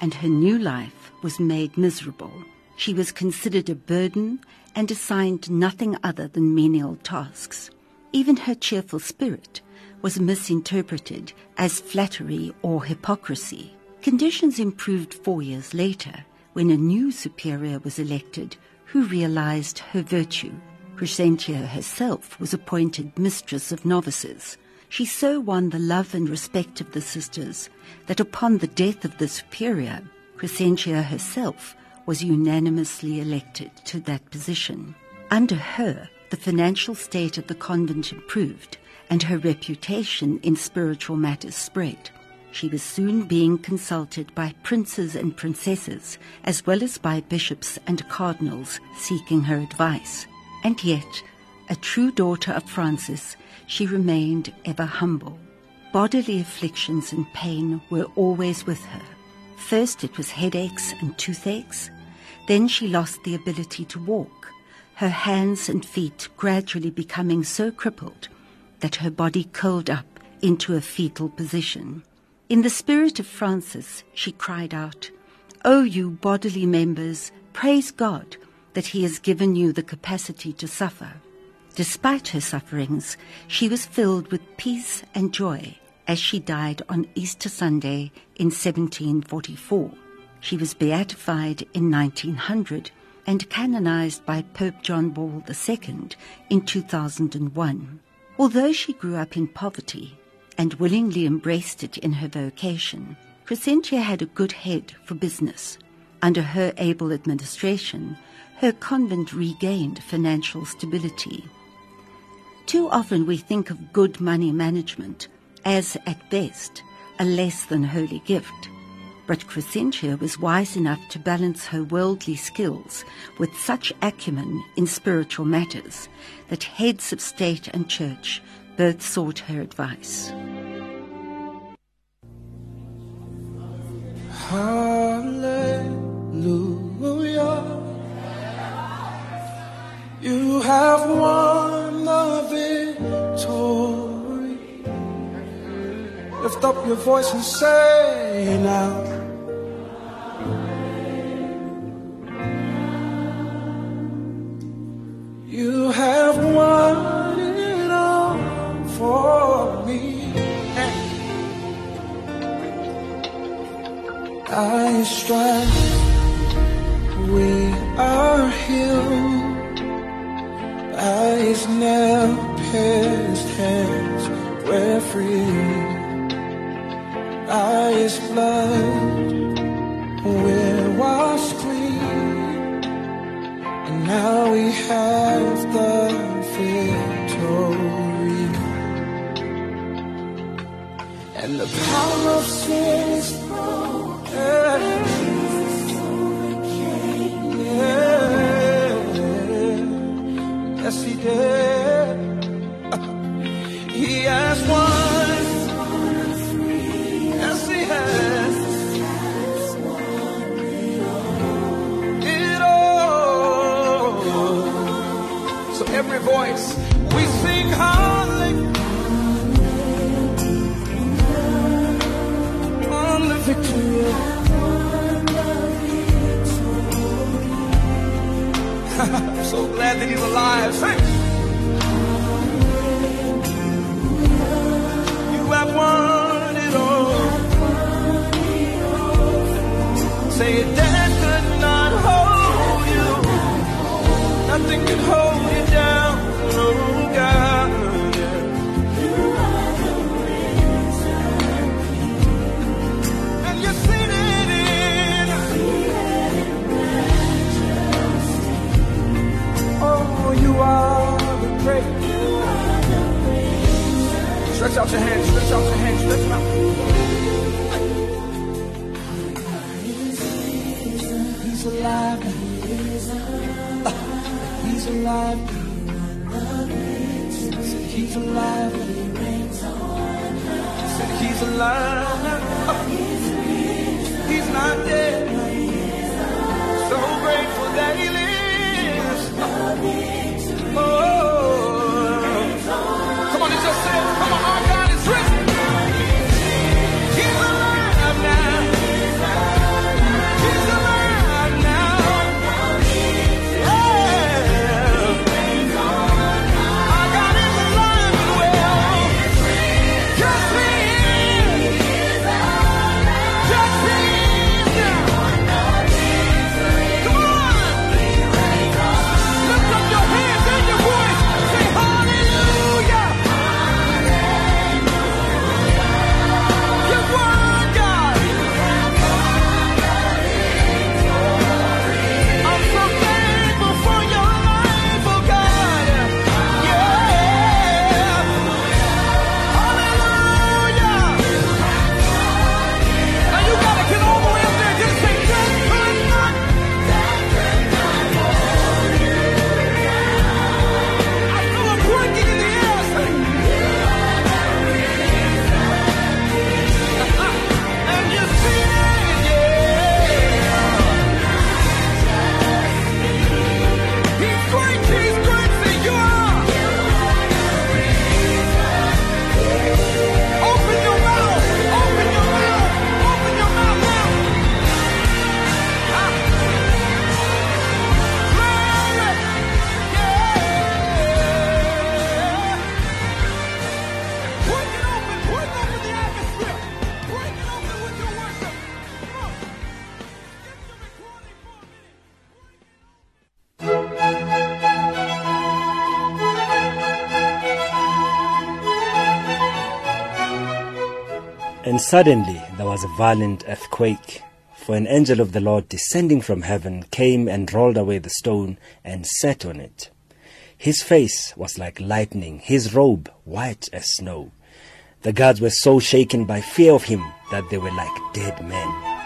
and her new life was made miserable. She was considered a burden and assigned nothing other than menial tasks. Even her cheerful spirit was misinterpreted as flattery or hypocrisy. Conditions improved four years later when a new superior was elected who realized her virtue. Crescentia herself was appointed mistress of novices she so won the love and respect of the sisters that upon the death of the superior, Crescentia herself was unanimously elected to that position. Under her, the financial state of the convent improved and her reputation in spiritual matters spread. She was soon being consulted by princes and princesses, as well as by bishops and cardinals seeking her advice. And yet, a true daughter of Francis, she remained ever humble. Bodily afflictions and pain were always with her. First it was headaches and toothaches. Then she lost the ability to walk, her hands and feet gradually becoming so crippled that her body curled up into a fetal position. In the spirit of Francis, she cried out, O you bodily members, praise God that he has given you the capacity to suffer. Despite her sufferings, she was filled with peace and joy as she died on Easter Sunday in 1744. She was beatified in 1900 and canonized by Pope John Paul II in 2001. Although she grew up in poverty and willingly embraced it in her vocation, Crescentia had a good head for business. Under her able administration, her convent regained financial stability. Too often we think of good money management as, at best, a less than holy gift. But Crescentia was wise enough to balance her worldly skills with such acumen in spiritual matters that heads of state and church both sought her advice. Hallelujah. You have won the victory. Lift up your voice and say now. You have won it all for me. I strive, we are healed. His nail pierced hands, we're free. His blood, we're washed clean. And now we have the victory. And the power of sin is broken. Yeah. Yes, he did. He has won. Yes, he has. It all. So every voice we sing hallelujah on the victory. I'm so glad that he's alive. Say. You have won it all. Say death Stretch out your hands, stretch out your hands, stretch them out. He's alive. He's alive. Said he's alive. Said he's alive. He's not dead. So grateful that he lives. Oh. And suddenly there was a violent earthquake, for an angel of the Lord descending from heaven came and rolled away the stone and sat on it. His face was like lightning, his robe white as snow. The guards were so shaken by fear of him that they were like dead men.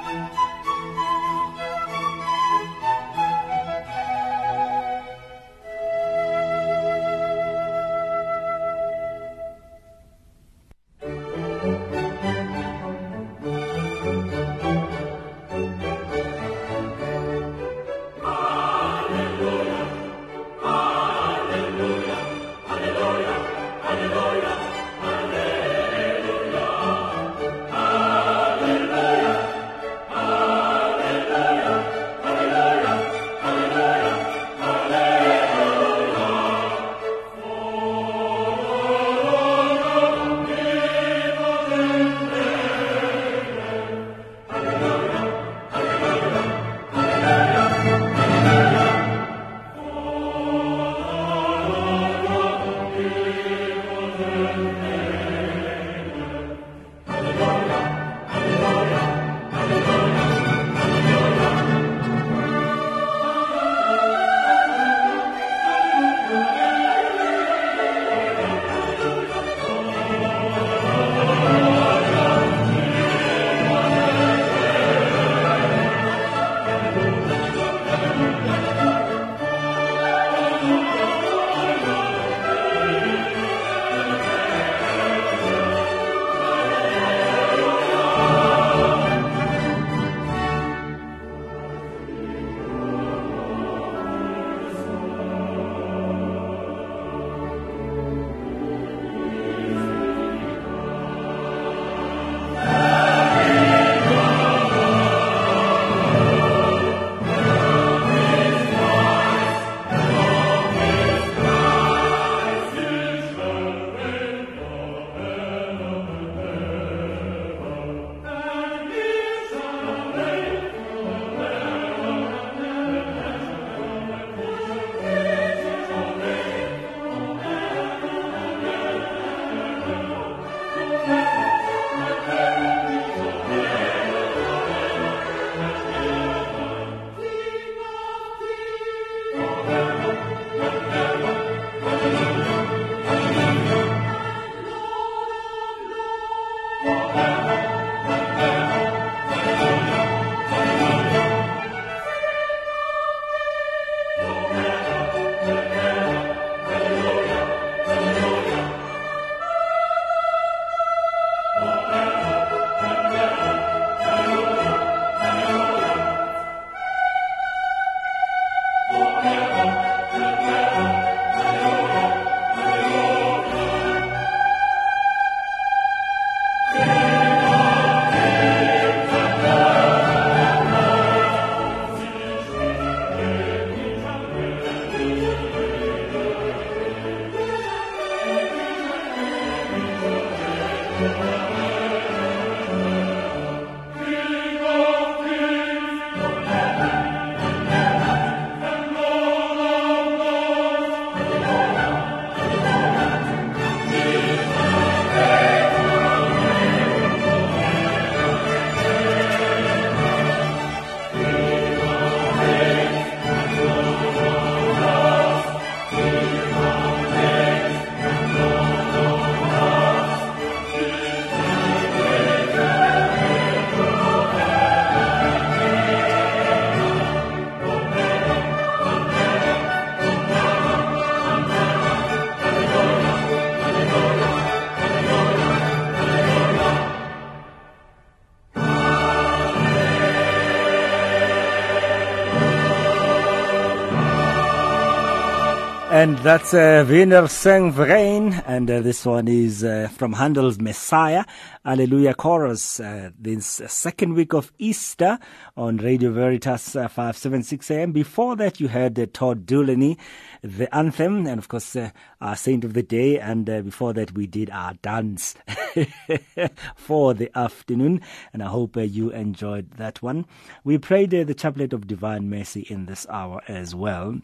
And that's uh, Wiener Singverein, and uh, this one is uh, from Handel's Messiah, Alleluia Chorus. Uh, this uh, second week of Easter on Radio Veritas uh, 576 AM. Before that, you heard uh, Todd Dulaney, the anthem, and of course, our saint of the day. And before that, we did our dance for the afternoon, and I hope you enjoyed that one. We prayed the Chaplet of Divine Mercy in this hour as well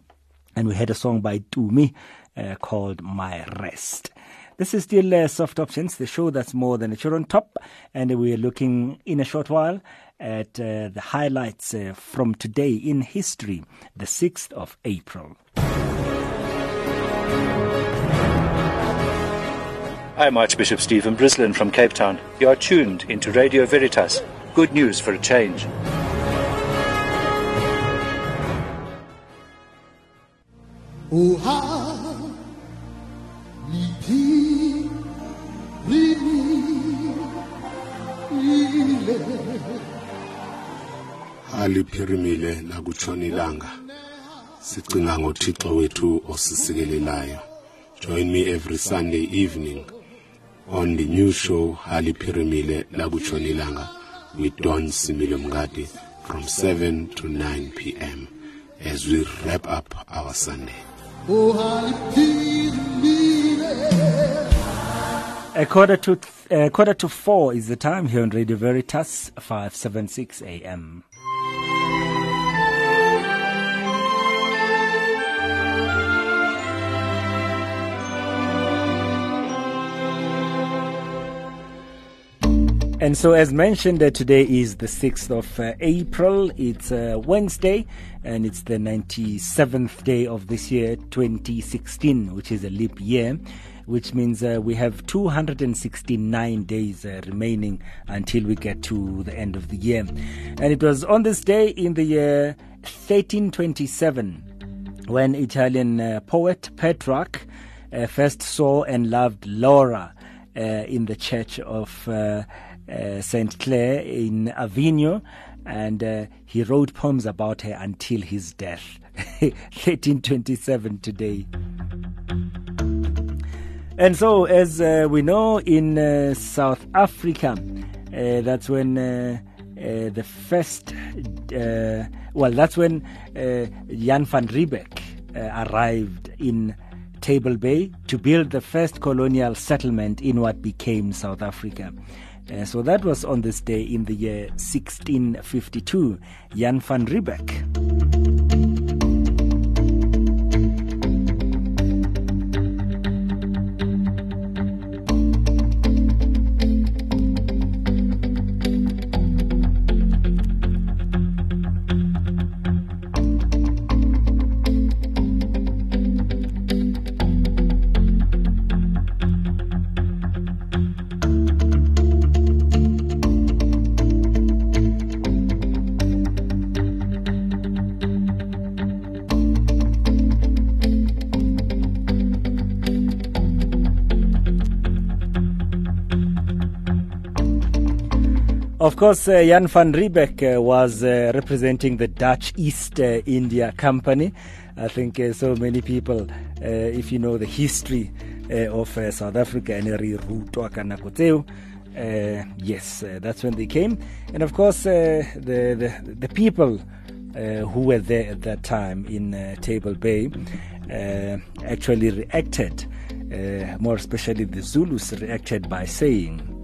and we had a song by Tumi uh, called My Rest. This is still uh, Soft Options, the show that's more than a show on top, and we're looking in a short while at uh, the highlights uh, from today in history, the 6th of April. I'm Archbishop Stephen Brislin from Cape Town. You are tuned into Radio Veritas. Good news for a change. Aliphirimile lakutshona ilanga sicinga ngothixo wethu osisikelelayo join me every sunday evening on the new show aliphirimile lakutshona ilanga with don simile mngadi from 7 to 9 p.m as we wrap up our sunday A quarter to uh, quarter to four is the time here on Radio Veritas, 576 AM. And so, as mentioned, uh, today is the 6th of uh, April. It's uh, Wednesday, and it's the 97th day of this year, 2016, which is a leap year, which means uh, we have 269 days uh, remaining until we get to the end of the year. And it was on this day in the year 1327 when Italian uh, poet Petrarch first saw and loved Laura in the church of uh, St. Clare in Avignon, and uh, he wrote poems about her until his death. 1327 today. And so, as uh, we know, in uh, South Africa, uh, that's when the first, well, that's when Jan van Riebeeck arrived in Table Bay to build the first colonial settlement in what became South Africa. Uh, so that was on this day in the year 1652, Jan van Riebeeck. Course, uh, Jan van Riebeeck uh, was uh, representing the Dutch East India Company. I think so many people, if you know the history of South Africa and re rutwa ka nako tseo, yes, uh, that's when they came. And of course, uh, the, the, the people who were there at that time in Table Bay actually reacted, more especially the Zulus reacted by saying,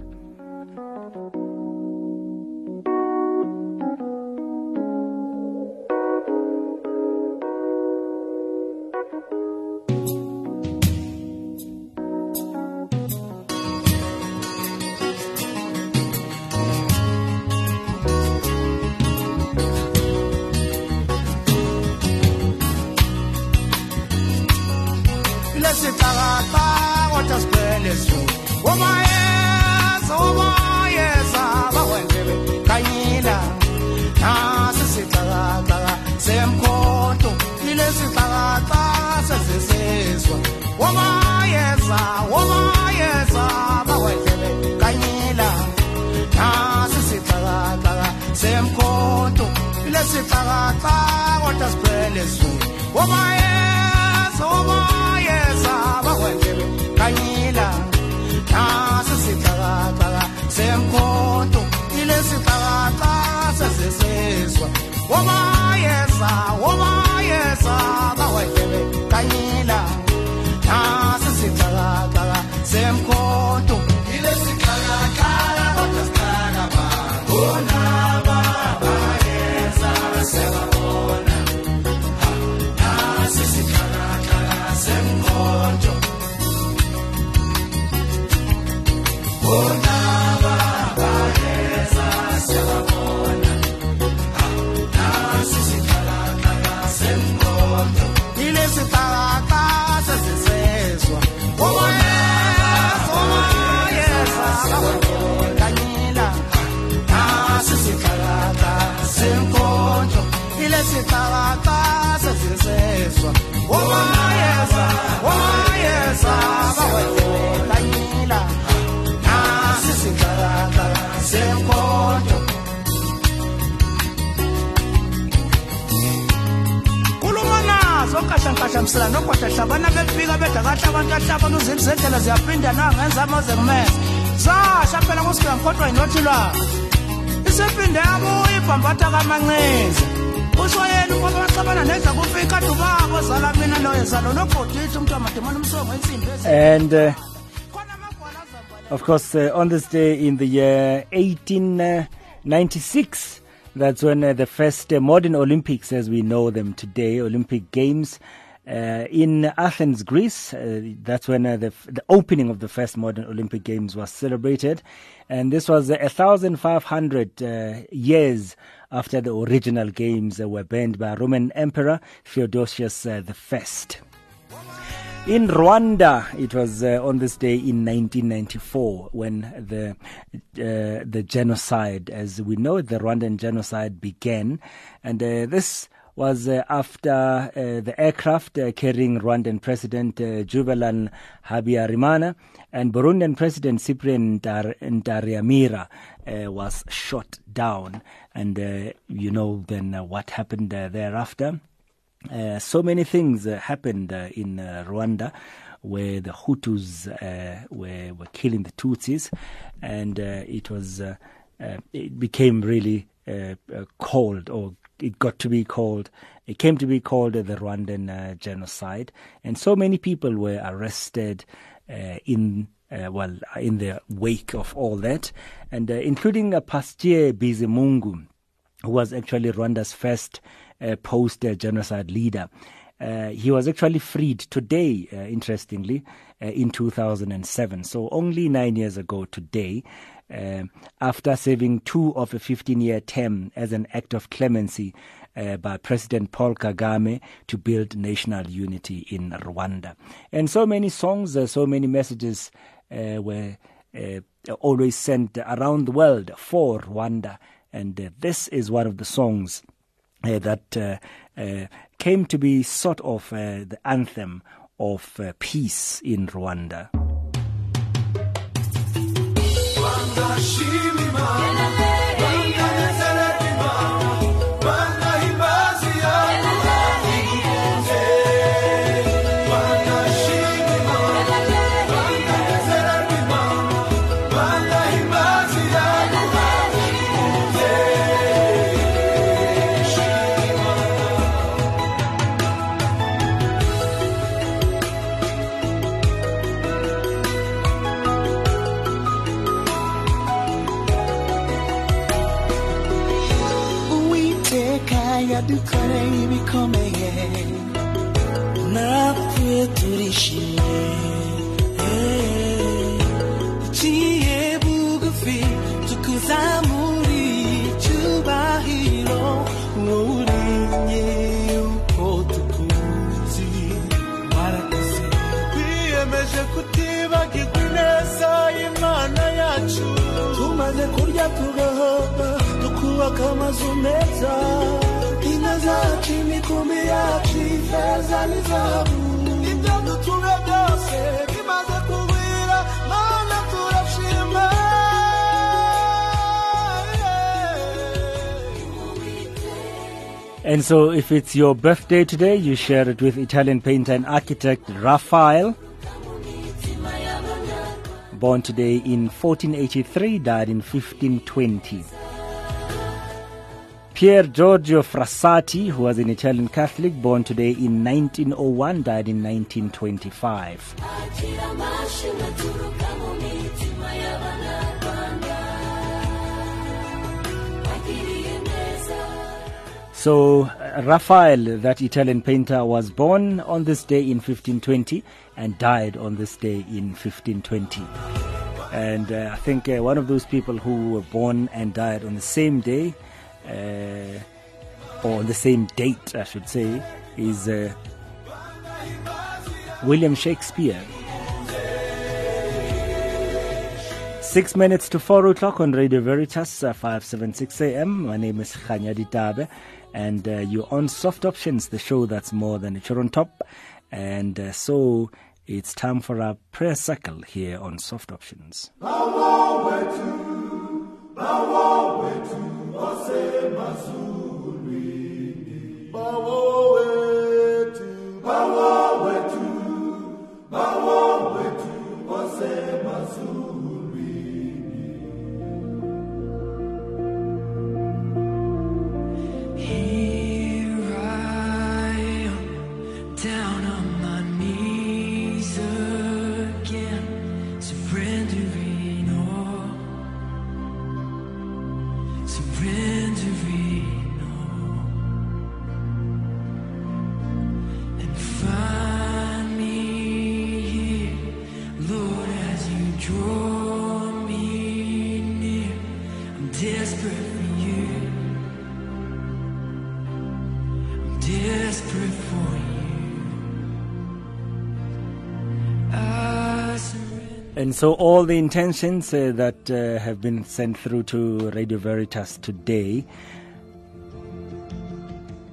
ngisela nogwada hlabana befika beda kahle abantu ahlabana uzinto zendlela ziyaphinda nangenza amaze ngimeza zasha phela kusikia ngikhohlwa yinothi lwabo isipinde yabuya ibhambatha kamancinza usho yena ngoba baxabana neza kufika zala mina loyo zalo umntu umsongo ensimbi And uh, of course, uh, on this day in the year 1896, that's when uh, the first uh, modern Olympics, as we know them today, Olympic Games, uh, in Athens, Greece. Uh, that's when uh, the, the opening of the first modern Olympic Games was celebrated. And this was uh, 1,500 uh, years after the original games were banned by Roman Emperor Theodosius the First. In Rwanda, it was uh, on this day in 1994 when the uh, the genocide, as we know it, the Rwandan genocide began, and uh, this was uh, after uh, the aircraft uh, carrying Rwandan President uh, Juvenal Habyarimana and Burundian President Cyprien Ntaryamira uh, was shot down, and uh, you know then what happened thereafter. Uh, so many things uh, happened uh, in uh, Rwanda where the Hutus uh, were, were killing the Tutsis, and it was it became really called, or it got to be called, it came to be called the Rwandan genocide, and so many people were arrested in. Well, in the wake of all that, and including uh, Pasteur Bizimungu, who was actually Rwanda's first uh, post genocide leader. Uh, he was actually freed today, uh, interestingly, uh, in 2007. So only nine years ago today, uh, after serving two of a 15 year term as an act of clemency uh, by President Paul Kagame to build national unity in Rwanda. And so many songs, uh, so many messages were always sent around the world for Rwanda. And this is one of the songs that uh, uh, came to be sort of uh, the anthem of uh, peace in Rwanda. Tumaze kurya tukubaka amazu meza zacu yacu ifeza ibyo byose bimaze kugwira turashima. And so, if it's your birthday today, you share it with Italian painter and architect Raphael. Born today in 1483, died in 1520. Pier Giorgio Frassati, who was an Italian Catholic, born today in 1901, died in 1925. So, Raphael, that Italian painter, was born on this day in 1520 and died on this day in 1520. And uh, I think uh, one of those people who were born and died on the same day, uh, or on the same date, I should say, is uh, William Shakespeare. Six minutes to four o'clock on Radio Veritas, uh, 576 AM. My name is Khanya Ditabe, and uh, you're on Soft Options, the show that's more than a chore on top. And uh, so it's time for our prayer circle here on Soft Options. bawo wethu bawo bawo And so, all the intentions uh, that uh, have been sent through to Radio Veritas today,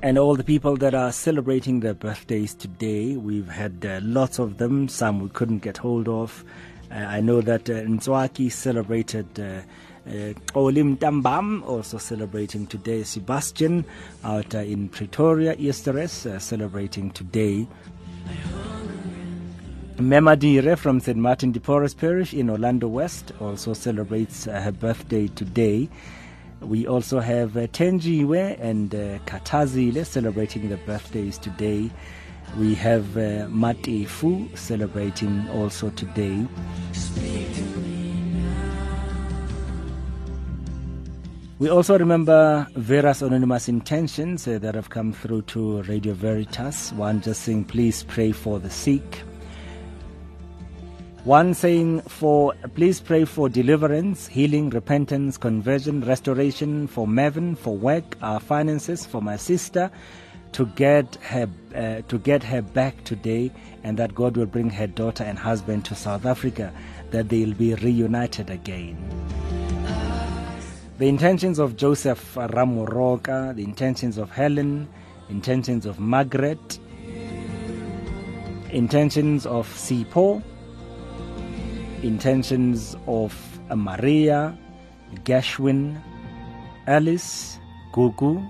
and all the people that are celebrating their birthdays today, we've had uh, lots of them, some we couldn't get hold of. Uh, I know that uh, Nzwaki celebrated. Uh, uh, Olim Tambam also celebrating today. Sebastian out uh, in Pretoria, Easteres, uh, celebrating today. Memadire from St. Martin de Porres Parish in Orlando West also celebrates uh, her birthday today. We also have uh, Tenjiwe and uh, Katazile celebrating their birthdays today. We have uh, Matifu celebrating also today. We also remember various anonymous intentions uh, that have come through to Radio Veritas. One just saying, please pray for the sick. One saying, for please pray for deliverance, healing, repentance, conversion, restoration for Mevin, for work, our finances, for my sister, to get her uh, to get her back today, and that God will bring her daughter and husband to South Africa, that they'll be reunited again. The intentions of Joseph Ramoroka, the intentions of Helen, intentions of Margaret, intentions of Sipo, intentions of Maria, Gashwin, Alice, Gugu,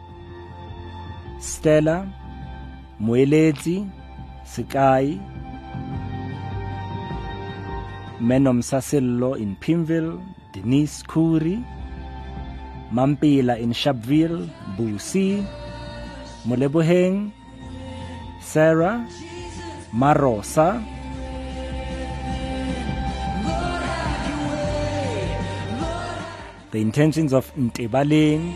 Stella, Muelezi, Sikai, Menom Sasillo in Pimville, Denise Kuri, Mampila in Sharpeville, Busi, Moleboheng, Sarah, Marosa, the intentions of Ntebaleng,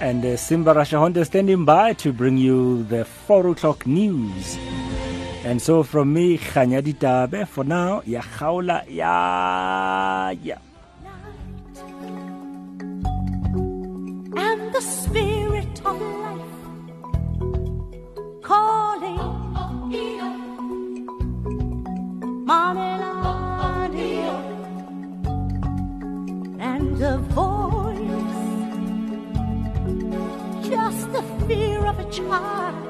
and uh, Simba Rashahonda standing by to bring you the 4 o'clock news. And so from me, Khanyadi Tabe, for now, ya khawla ya ya. and the spirit of life calling Marmelade and a voice just the fear of a child